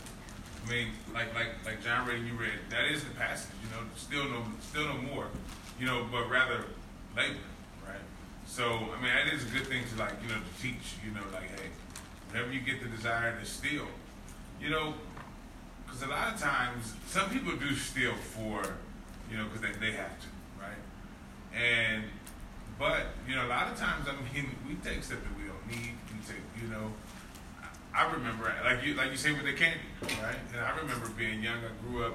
I mean, like like like John read, you read, that is the passage, you know, still no, still no more, you know, but rather labor, right? So, I mean, that is a good thing to like, you know, to teach, you know, like, hey, whenever you get the desire to steal, you know, because a lot of times some people do steal for, you know, because they, they have to, right? And but you know, a lot of times, I mean, we take stuff that we don't need. We take, you know, I remember like you like you say with the candy, right? And I remember being young. I grew up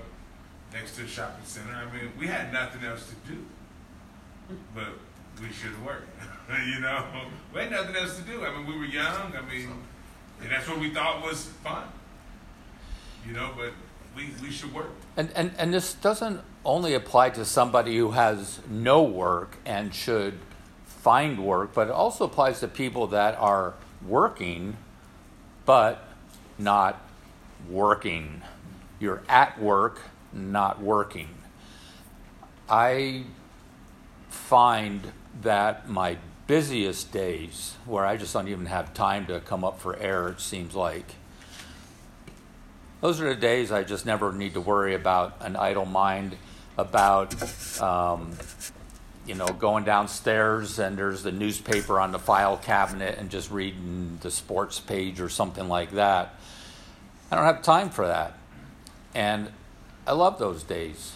next to a shopping center. I mean, we had nothing else to do, but we should work. you know, we had nothing else to do. I mean, we were young. I mean, and that's what we thought was fun. You know, but we we should work. And, and, and this doesn't only apply to somebody who has no work and should find work, but it also applies to people that are working but not working. You're at work, not working. I find that my busiest days, where I just don't even have time to come up for air, it seems like, those are the days I just never need to worry about an idle mind, about um, you know going downstairs and there's the newspaper on the file cabinet and just reading the sports page or something like that. I don't have time for that, and I love those days.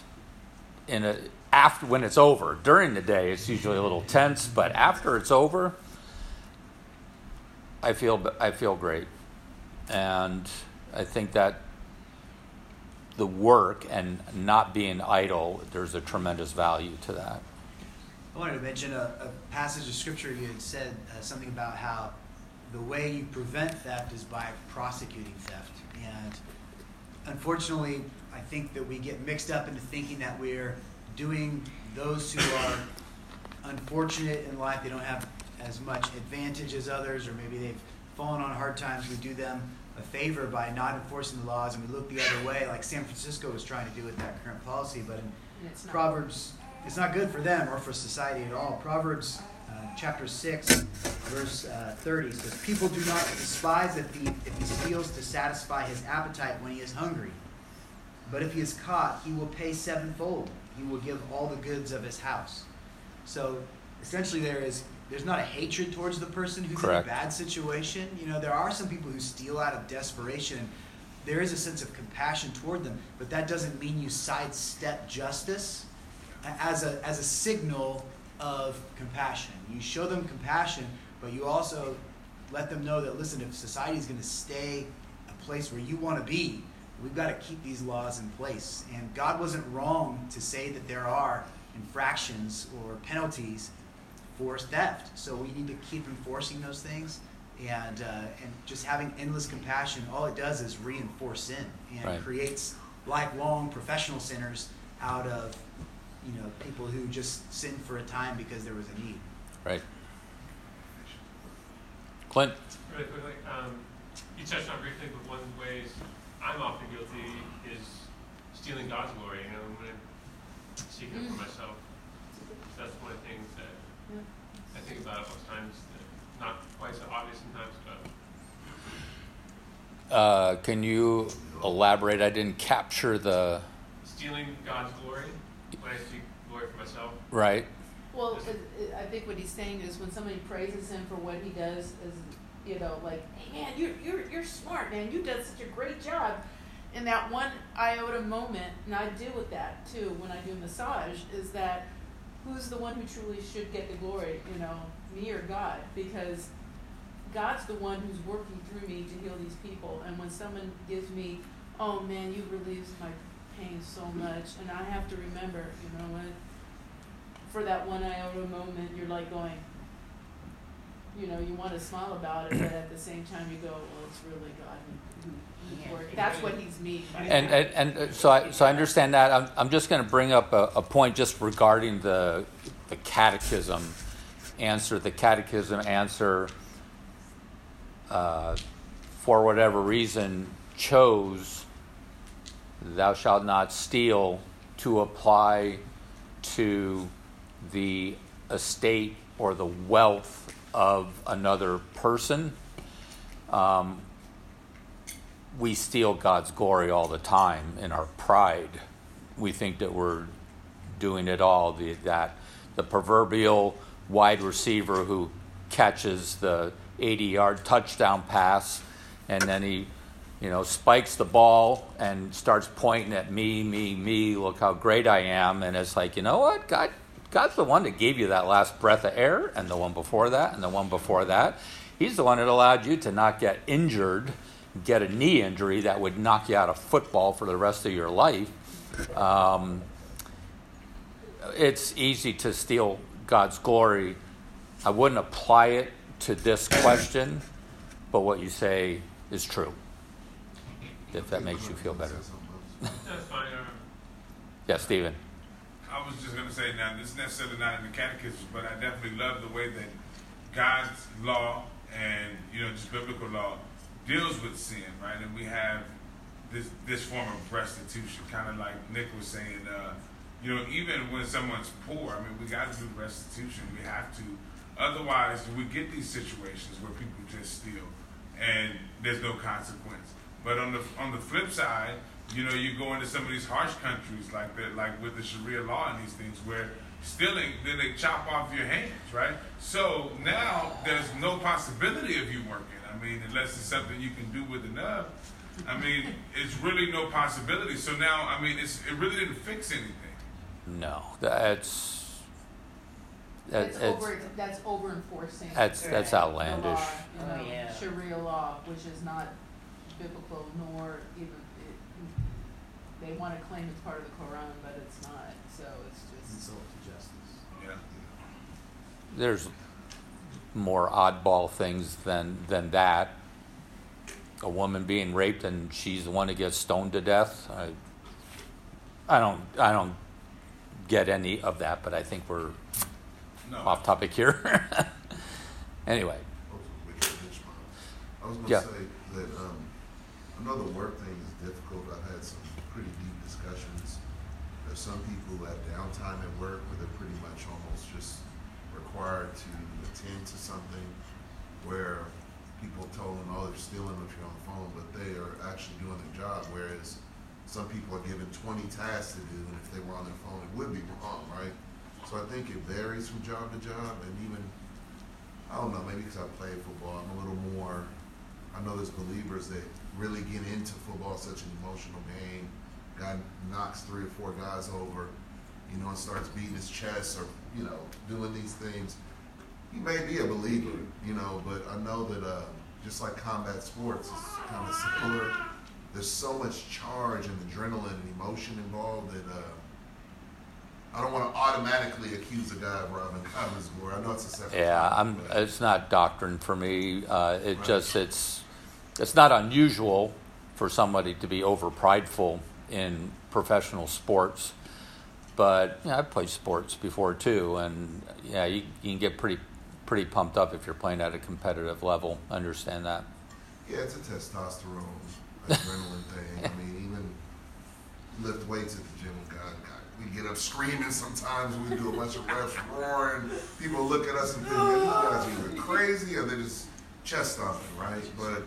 In a after when it's over, during the day it's usually a little tense, but after it's over, I feel I feel great, and I think that the work and not being idle, there's a tremendous value to that. I wanted to mention a, a passage of scripture you had said uh, something about how the way you prevent theft is by prosecuting theft. And unfortunately, I think that we get mixed up into thinking that we're doing those who are unfortunate in life, they don't have as much advantage as others, or maybe they've fallen on hard times, we do them a favor by not enforcing the laws and we look the other way, like San Francisco is trying to do with that current policy. But in it's not. Proverbs, it's not good for them or for society at all. Proverbs uh, chapter 6, verse uh, 30 says, People do not despise a thief if he steals to satisfy his appetite when he is hungry. But if he is caught, he will pay sevenfold. He will give all the goods of his house. So essentially, there is there's not a hatred towards the person who's Correct. in a bad situation. You know, there are some people who steal out of desperation. There is a sense of compassion toward them, but that doesn't mean you sidestep justice as a as a signal of compassion. You show them compassion, but you also let them know that listen, if society is going to stay a place where you want to be, we've got to keep these laws in place. And God wasn't wrong to say that there are infractions or penalties for theft. So we need to keep enforcing those things. And, uh, and just having endless compassion, all it does is reinforce sin and Right. creates lifelong professional sinners out of you know people who just sinned for a time because there was a need. Right. Clint? Really quickly, um, you touched on briefly, but one of the ways I'm often guilty is stealing God's glory. You know, when I'm seeking it Mm. for myself. So that's one of the things that Yeah. I think about it most times. Not quite so obvious sometimes, but Uh, can you elaborate? I didn't capture the stealing God's glory when I seek glory for myself. right. Well, it, it, I think what he's saying is when somebody praises him for what he does, is you know, like, hey man, you're you're you're smart, man. You did such a great job. In that one iota moment, and I deal with that too when I do massage, is that who's the one who truly should get the glory? You know, me or God? Because God's the one who's working through me to heal these people. And when someone gives me, oh man, you relieved my pain so much, and I have to remember, you know what? For that one iota moment, you're like going, you know, you want to smile about it, but at the same time, you go, well, it's really God That's what He's meaning. And, and, and uh, so, I, so I understand that. I'm, I'm just going to bring up a, a point just regarding the, the catechism answer. The catechism answer, uh, for whatever reason, chose thou shalt not steal to apply to the estate or the wealth of another person. Um, we steal God's glory all the time in our pride. We think that we're doing it all. The, that the proverbial wide receiver who catches the 80 yard touchdown pass and then he, you know, spikes the ball and starts pointing at me, me, me. Look how great I am. And it's like, you know what? God, God's the one that gave you that last breath of air, and the one before that, and the one before that. He's the one that allowed you to not get injured, get a knee injury that would knock you out of football for the rest of your life. Um, it's easy to steal God's glory. I wouldn't apply it to this question, but what you say is true. If that makes you feel better. That's fine. Uh, Yeah, Stephen. I was just going to say now, this is necessarily not in the catechism, but I definitely love the way that God's law and you know just biblical law deals with sin, right? And we have this this form of restitution, kind of like Nick was saying. Uh, you know, even when someone's poor, I mean, we got to do restitution. We have to. Otherwise, we get these situations where people just steal and there's no consequence. But on the on the flip side, you know, you go into some of these harsh countries like that, like with the Sharia law and these things, where stealing, then they chop off your hands, right? So now there's no possibility of you working. I mean, unless it's something you can do with enough. I mean, it's really no possibility. So now, I mean, it's it really didn't fix anything. No, that's that, That's it's, over. That's over enforcing. that's that's outlandish. law, you know, Oh, yeah. Sharia law, which is not biblical nor even it, they want to claim it's part of the Quran, but it's not. So it's just Insult to justice. Yeah. There's more oddball things than than that. a woman being raped and she's the one that gets stoned to death. I, I don't, I don't get any of that, but I think we're No. off topic here. anyway, I was gonna Yeah. say that, um, I know the work thing is difficult, I've had some pretty deep discussions. There's some people who have downtime at work where they're pretty much almost just required to attend to something where people told them, oh, they're stealing if you're on the phone, but they are actually doing their job, whereas some people are given twenty tasks to do, and if they were on their phone, it would be wrong, right? So I think it varies from job to job, and even I don't know, maybe because I played football, I'm a little more. I know there's believers that really get into football, such an emotional game. Guy knocks three or four guys over, you know, and starts beating his chest or you know doing these things. He may be a believer, you know, but I know that uh, just like combat sports, it's kind of similar. There's so much charge and adrenaline and emotion involved that. Uh, I don't want to automatically accuse a guy of robbing Congress Gore. I know it's a separate. yeah, I'm. It's not doctrine for me. Uh, it Right. just it's it's not unusual for somebody to be over prideful in professional sports. But yeah, I've played sports before too, and yeah, you, you can get pretty pretty pumped up if you're playing at a competitive level. Understand that? Yeah, it's a testosterone adrenaline thing. I mean, even lift weights at the gym. God, God, we get up screaming sometimes. We do a bunch of reps roaring. People look at us and think, "Man, these guys are either crazy or they're just chest stomping, right? But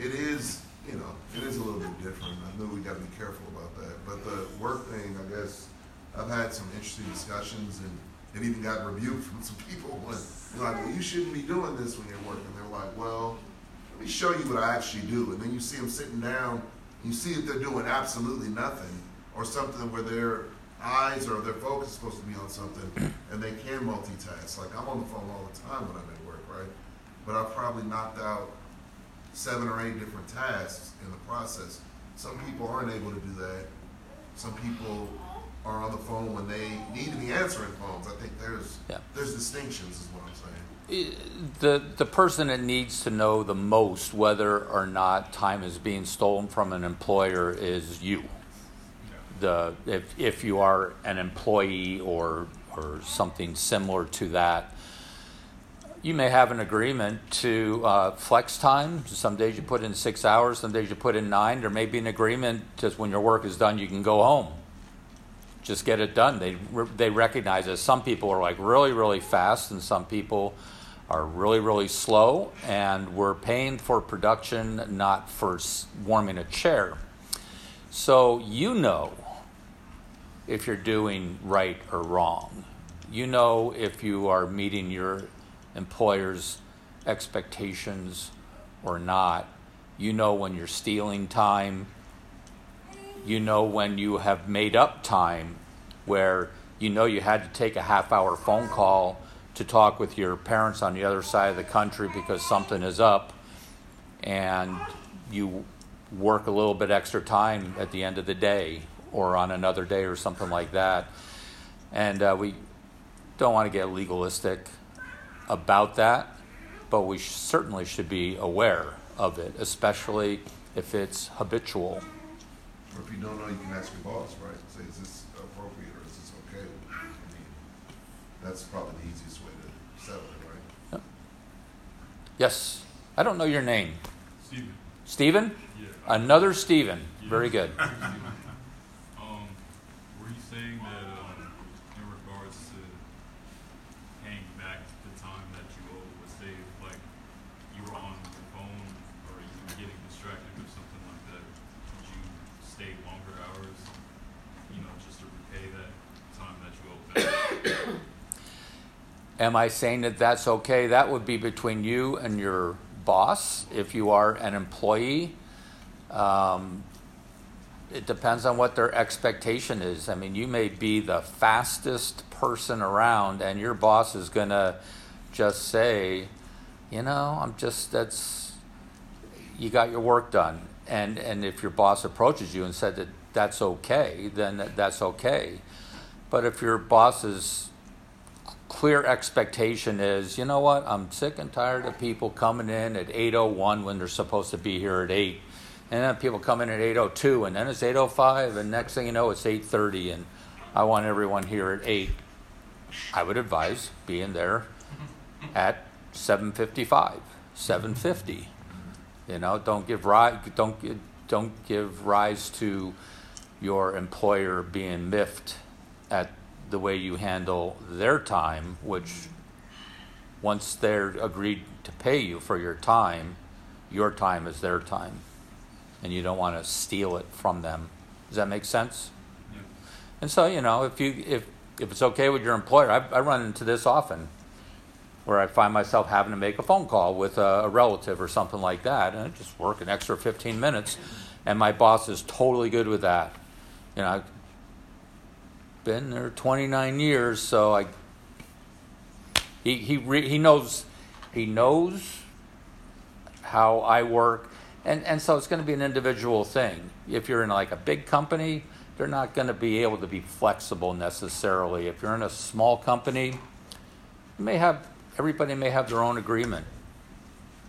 it is, you know, it is a little bit different. I know we got to be careful about that. But the work thing, I guess, I've had some interesting discussions and it even got rebuked from some people when like, well, you shouldn't be doing this when you're working. They're like, well, let me show you what I actually do. And then you see them sitting down, you see that they're doing absolutely nothing or something where their eyes or their focus is supposed to be on something and they can multitask. Like I'm on the phone all the time when I'm at work, right? But I've probably knocked out seven or eight different tasks in the process. Some people aren't able to do that. Some people are on the phone when they need to be answering phones. I think there's Yeah. there's distinctions, is what I'm saying. the the person that needs to know the most whether or not time is being stolen from an employer is you. The if if you are an employee or or something similar to that, you may have an agreement to uh, flex time. Some days you put in six hours, some days you put in nine. There may be an agreement just when your work is done, you can go home. Just get it done. They they recognize that some people are like really really fast, and some people are really really slow. And we're paying for production, not for warming a chair. So you know if you're doing right or wrong. You know if you are meeting your employer's expectations or not. You know when you're stealing time. You know when you have made up time where you know you had to take a half hour phone call to talk with your parents on the other side of the country because something is up and you work a little bit extra time at the end of the day or on another day or something like that. And uh, we don't want to get legalistic about that, but we certainly should be aware of it, especially if it's habitual. Or if you don't know, you can ask your boss, right? Say, is this appropriate or is this okay? I mean, that's probably the easiest way to settle it, right? Yes, I don't know your name. Steven, Stephen? yeah. Another Stephen. Very good. Um, were you saying that, um, in regards to paying back the time that you owe, let's say, like, you were on your phone or you were getting distracted or something like that, would you stay longer hours, you know, just to repay that time that you owe back? Am I saying that that's okay? That would be between you and your boss. If you are an employee, um, it depends on what their expectation is. I mean, you may be the fastest person around, and your boss is going to just say, you know, I'm just, that's, you got your work done. And, and if your boss approaches you and said that that's okay, then that's okay. But if your boss is clear expectation is, you know what, I'm sick and tired of people coming in at 8:01 when they're supposed to be here at 8. And then people come in at 8:02 and then it's 8:05 and next thing you know it's 8:30 and I want everyone here at 8. I would advise being there at 7:55, 7:50. You know, don't give rise don't don't give rise to your employer being miffed at the way you handle their time, which once they're agreed to pay you for your time, your time is their time, and you don't want to steal it from them. Does that make sense? Yeah. And so, you know, if you if if it's okay with your employer, I, I run into this often, where I find myself having to make a phone call with a, a relative or something like that, and I just work an extra 15 minutes, and my boss is totally good with that. You know, been there 29 years, so I he he re, he knows he knows how I work, and and so it's going to be an individual thing. If you're in like a big company, they're not going to be able to be flexible necessarily. If you're in a small company, you may have everybody may have their own agreement.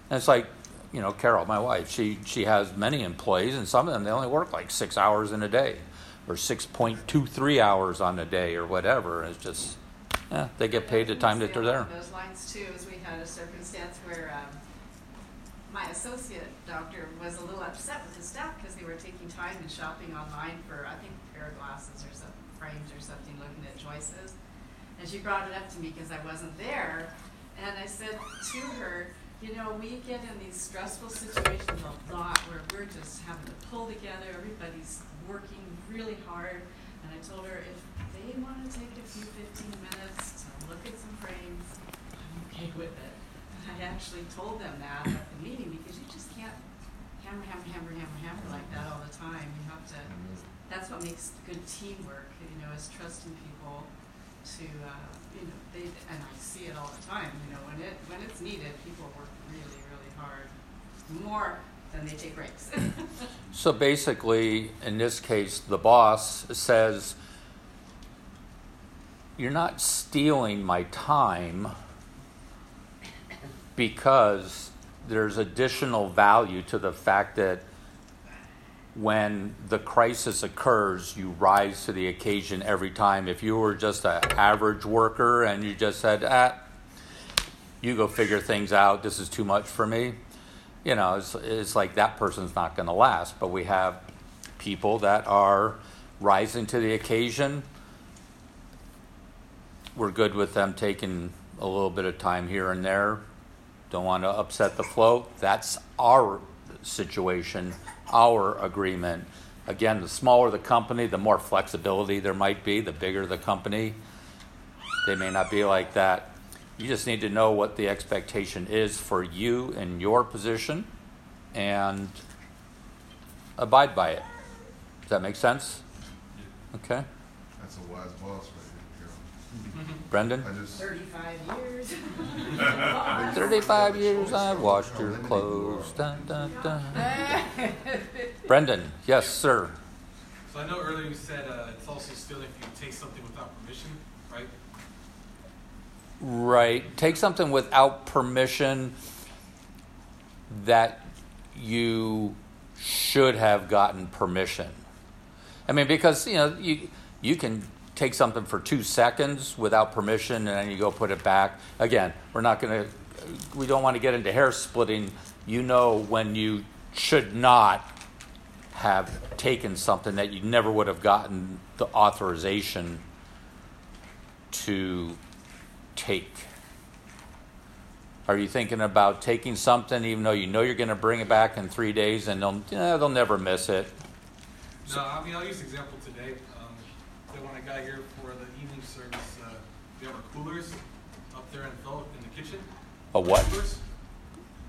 And it's like, you know, Carol, my wife, she she has many employees, and some of them they only work like six hours in a day, or six point two three hours on a day, or whatever. It's just, yeah, they get paid the time that they're there. Those lines too, is we had a circumstance where, um, my associate doctor was a little upset with his staff because they were taking time and shopping online for, I think, a pair of glasses or some frames or something, looking at choices. And she brought it up to me because I wasn't there, and I said to her, you know, we get in these stressful situations a lot where we're just having to pull together, everybody's working really hard. And I told her if they want to take a few 15 minutes to look at some frames, I'm okay with it. And I actually told them that at the meeting because you just can't hammer, hammer, hammer, hammer, hammer like that all the time. You have to, that's what makes good teamwork, you know, is trusting people to, uh, you know, they, and I see it all the time, you know, when it, when it's needed, people work really, really hard, more than they take breaks. So basically, in this case, the boss says, You're not stealing my time because there's additional value to the fact that when the crisis occurs, you rise to the occasion every time. If you were just an average worker and you just said, ah, you go figure things out, this is too much for me, you know, it's, it's like that person's not going to last. But we have people that are rising to the occasion. We're good with them taking a little bit of time here and there. Don't want to upset the flow. That's our situation, our agreement. Again, the smaller the company, the more flexibility there might be. The bigger the company, they may not be like that. You just need to know what the expectation is for you in your position and abide by it. Does that make sense? Okay. That's a wise boss right there, Brendan? Just, 35 years. 35 years I've washed your clothes. Dun, dun, dun. Brendan, yes, sir. So I know earlier you said uh, it's also stealing if you take something without permission, right? Take something without permission that you should have gotten permission. I mean, because you know you you can take something for two seconds without permission, and then you go put it back. Again, we're not going to. We don't want to get into hair splitting. You know when you should not have taken something that you never would have gotten the authorization to take. Are you thinking about taking something even though you know you're going to bring it back in three days and they'll, yeah, they'll never miss it? No, I mean I'll use the example today. Um, that when I got here for the evening service, uh, we have our coolers up there in the in the kitchen. A what? Coolers.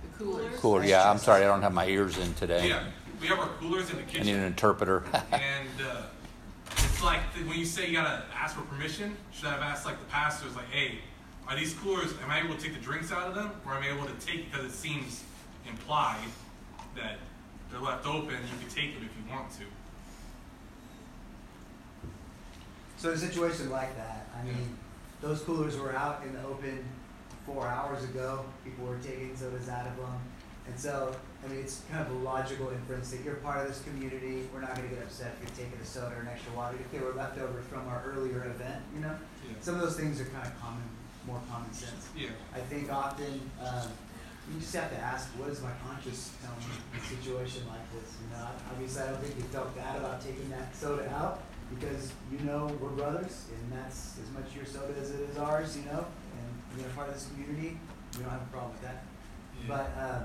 The coolers. Cooler, yeah. I'm sorry, I don't have my ears in today. Yeah, we have our coolers in the kitchen. I need an interpreter. and uh, it's like the, when you say you gotta ask for permission, should I have asked like the pastors, like, hey, are these coolers? Am I able to take the drinks out of them, or am I able to take because it seems implied that they're left open? You can take them if you want to. So in a situation like that, I mean, those coolers were out in the open four hours ago. People were taking sodas out of them. And so, I mean, it's kind of a logical inference that you're part of this community. We're not going to get upset if you're taking a soda or an extra water if they were left over from our earlier event, you know? Yeah. Some of those things are kind of common, more common sense. Yeah. I think often um, you just have to ask, what is my conscience telling me in a situation like this? You know, obviously, I don't think you felt bad about taking that soda out because you know we're brothers, and that's as much your soda as it is ours. You know, and a part of this community, we don't have a problem with that. Yeah. But um,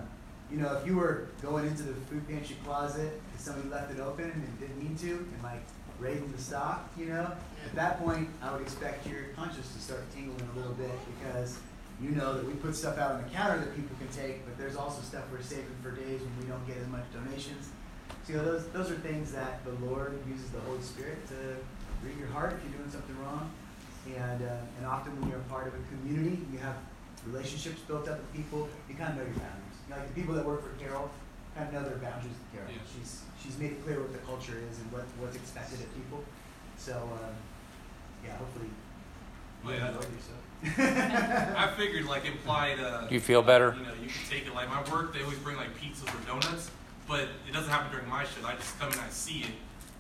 you know, if you were going into the food pantry closet and somebody left it open and didn't mean to, and like raiding the stock, you know, at that point, I would expect your conscience to start tingling a little bit because you know that we put stuff out on the counter that people can take, but there's also stuff we're saving for days when we don't get as much donations. So you know, those those are things that the Lord uses the Holy Spirit to read your heart if you're doing something wrong. And uh, and often when you're a part of a community, you have relationships built up with people. You kind of know your boundaries. You know, like the people that work for Carol kind of know their boundaries with Carol. Yeah. She's she's made it clear what the culture is and what what's expected of people. So um, yeah, hopefully. Oh, yeah. you know yourself. I figured like implied. Uh, Do you feel better? You know, you can take it. Like my work, they always bring like pizzas or donuts, but it doesn't happen during my shift. I just come and I see it.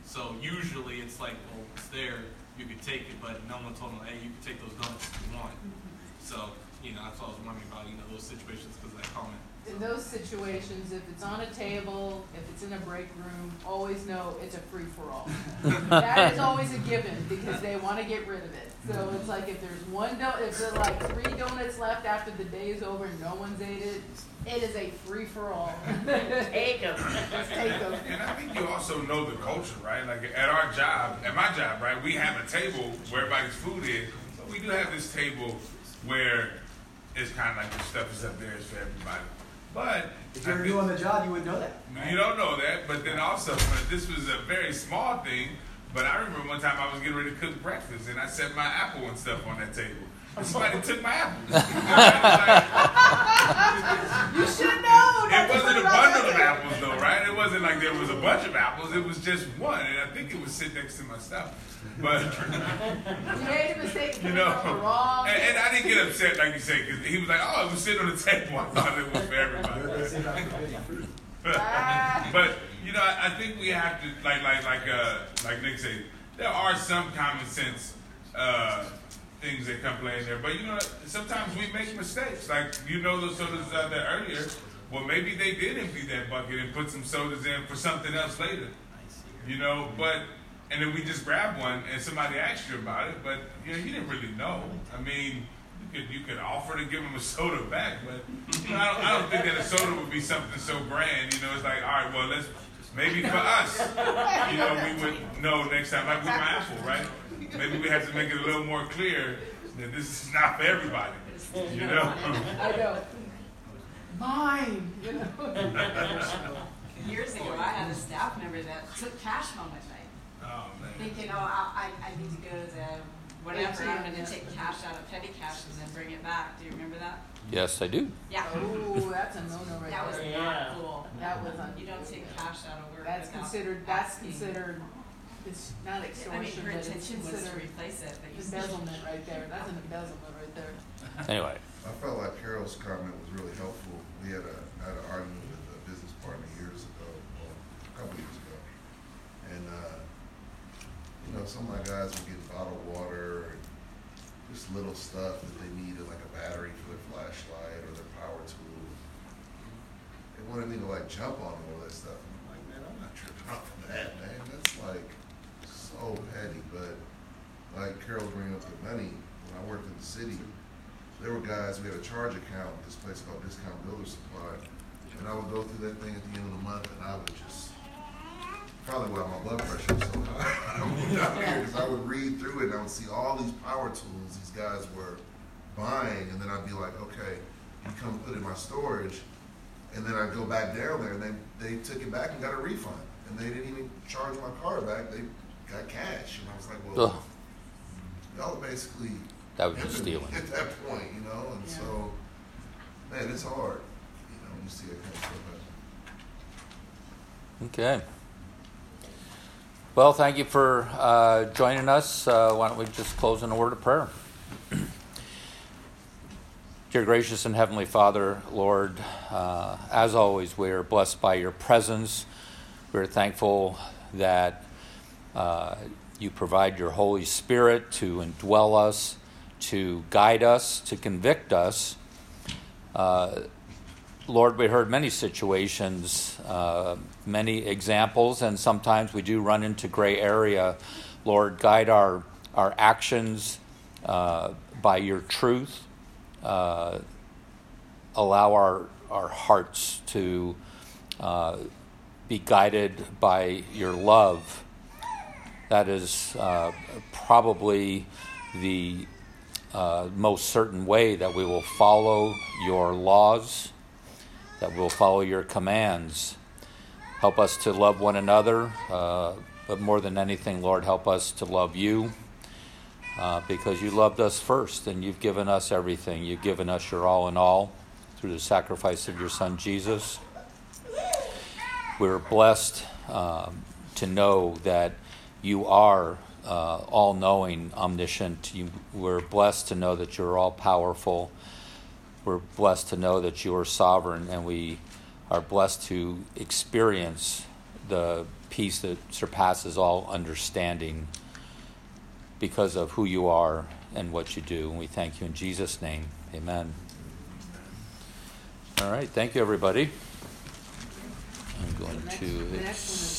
So usually it's like, well, it's there. You could take it, but no one told them, hey, you can take those donuts if you want. So you know, that's what I was wondering about. You know, those situations because of that comment. In those situations, if it's on a table, if it's in a break room, always know it's a free for all. that is always a given because they want to get rid of it. So it's like if there's one donut, if there's like three donuts left after the day is over and no one's ate it, it is a free for all. Take 'em. Just take them. And I think you also know the culture, right? Like at our job, at my job, right, we have a table where everybody's food is. But we do have this table where it's kind of like the stuff is up there is for everybody. But If you I were new on the job, you would know that. you don't know that, but then also, this was a very small thing. But I remember one time I was getting ready to cook breakfast, and I set my apple and stuff on that table. And somebody took my apple. You should know. not it to wasn't put a it on bundle the of table. apples, though, right? It wasn't like there was a bunch of apples. It was just one, and I think it was sitting next to my stuff. But You made a mistake. you know, it on the wrong. and, and I didn't get upset like you said because he was like, "Oh, it was sitting on the table." I thought it was for everybody. They say about forbidden fruit. But you know, I, I think we have to like like like uh like Nick said, there are some common sense uh things that come play in there. But you know, sometimes we make mistakes. Like you know those sodas out there earlier. Well maybe they did empty that bucket and put some sodas in for something else later. You know, but and then we just grab one and somebody asked you about it, but you know, you didn't really know. I mean, you could you could offer to give them a soda back, but you know, I don't, I don't think that a soda would be something so grand. You know, it's like, all right, well, let's maybe for us, you know, we would know next time, like with my apple, right? Maybe we have to make it a little more clear that this is not for everybody. You know. I know. Mine. You know. Years ago, I had a staff member that took cash home at night, Oh thinking, oh, I, I I need to go to whatever, I'm gonna take cash out of petty cash and then bring it back. Do you remember that? Yes, I do. Yeah. Oh, that's a no-no right there. That was there. Yeah. not cool. That was un- You don't take cash out of work That's considered. That's asking. considered. It's not extortion. I mean, extortion, her intention was to replace it, but you embezzlement right there. That's an embezzlement right there. Anyway, I felt like Carol's comment was really helpful. We had a, had an argument with a business partner years ago, well, a couple years ago. And, uh, you know, some of my guys were getting bottled water and just little stuff that they needed, like a battery for their flashlight or their power tools. They wanted me to like jump on all that stuff. I'm like, man, I'm not tripping off of that, man. That's like so petty. But like Carol's bringing up the money, when I worked in the city, there were guys, we had a charge account with this place called Discount Builder Supply. And I would go through that thing at the end of the month and I would just, probably why my blood pressure was so high. I moved out here because I would read through it and I would see all these power tools these guys were buying. And then I'd be like, okay, you come put it in my storage. And then I'd go back down there and they, they took it back and got a refund. And they didn't even charge my car back. They got cash. And I was like, well, ugh, y'all basically that was just stealing. at that point, you know. And Yeah. so, man, it's hard, you know, when you see that kind of. Okay. Well, thank you for uh, joining us. Uh, why don't we just close in a word of prayer? Dear gracious and heavenly Father, Lord, uh, as always, we are blessed by your presence. We're thankful that uh, you provide your Holy Spirit to indwell us, to guide us, to convict us. Uh, Lord, we heard many situations, uh, many examples, and sometimes we do run into gray area. Lord, guide our, our actions uh, by your truth. Uh, allow our, our hearts to uh, be guided by your love. That is uh, probably the uh, most certain way that we will follow your laws, that we'll follow your commands. Help us to love one another, uh, but more than anything, Lord, help us to love you. Uh, because you loved us first and you've given us everything. You've given us your all in all through the sacrifice of your Son Jesus. We're blessed um, to know that you are uh, all knowing, omniscient. You, we're blessed to know that you're all powerful. We're blessed to know that you are sovereign, and we are blessed to experience the peace that surpasses all understanding because of who you are and what you do. And we thank you in Jesus' name. Amen. All right. Thank you, everybody. I'm going to.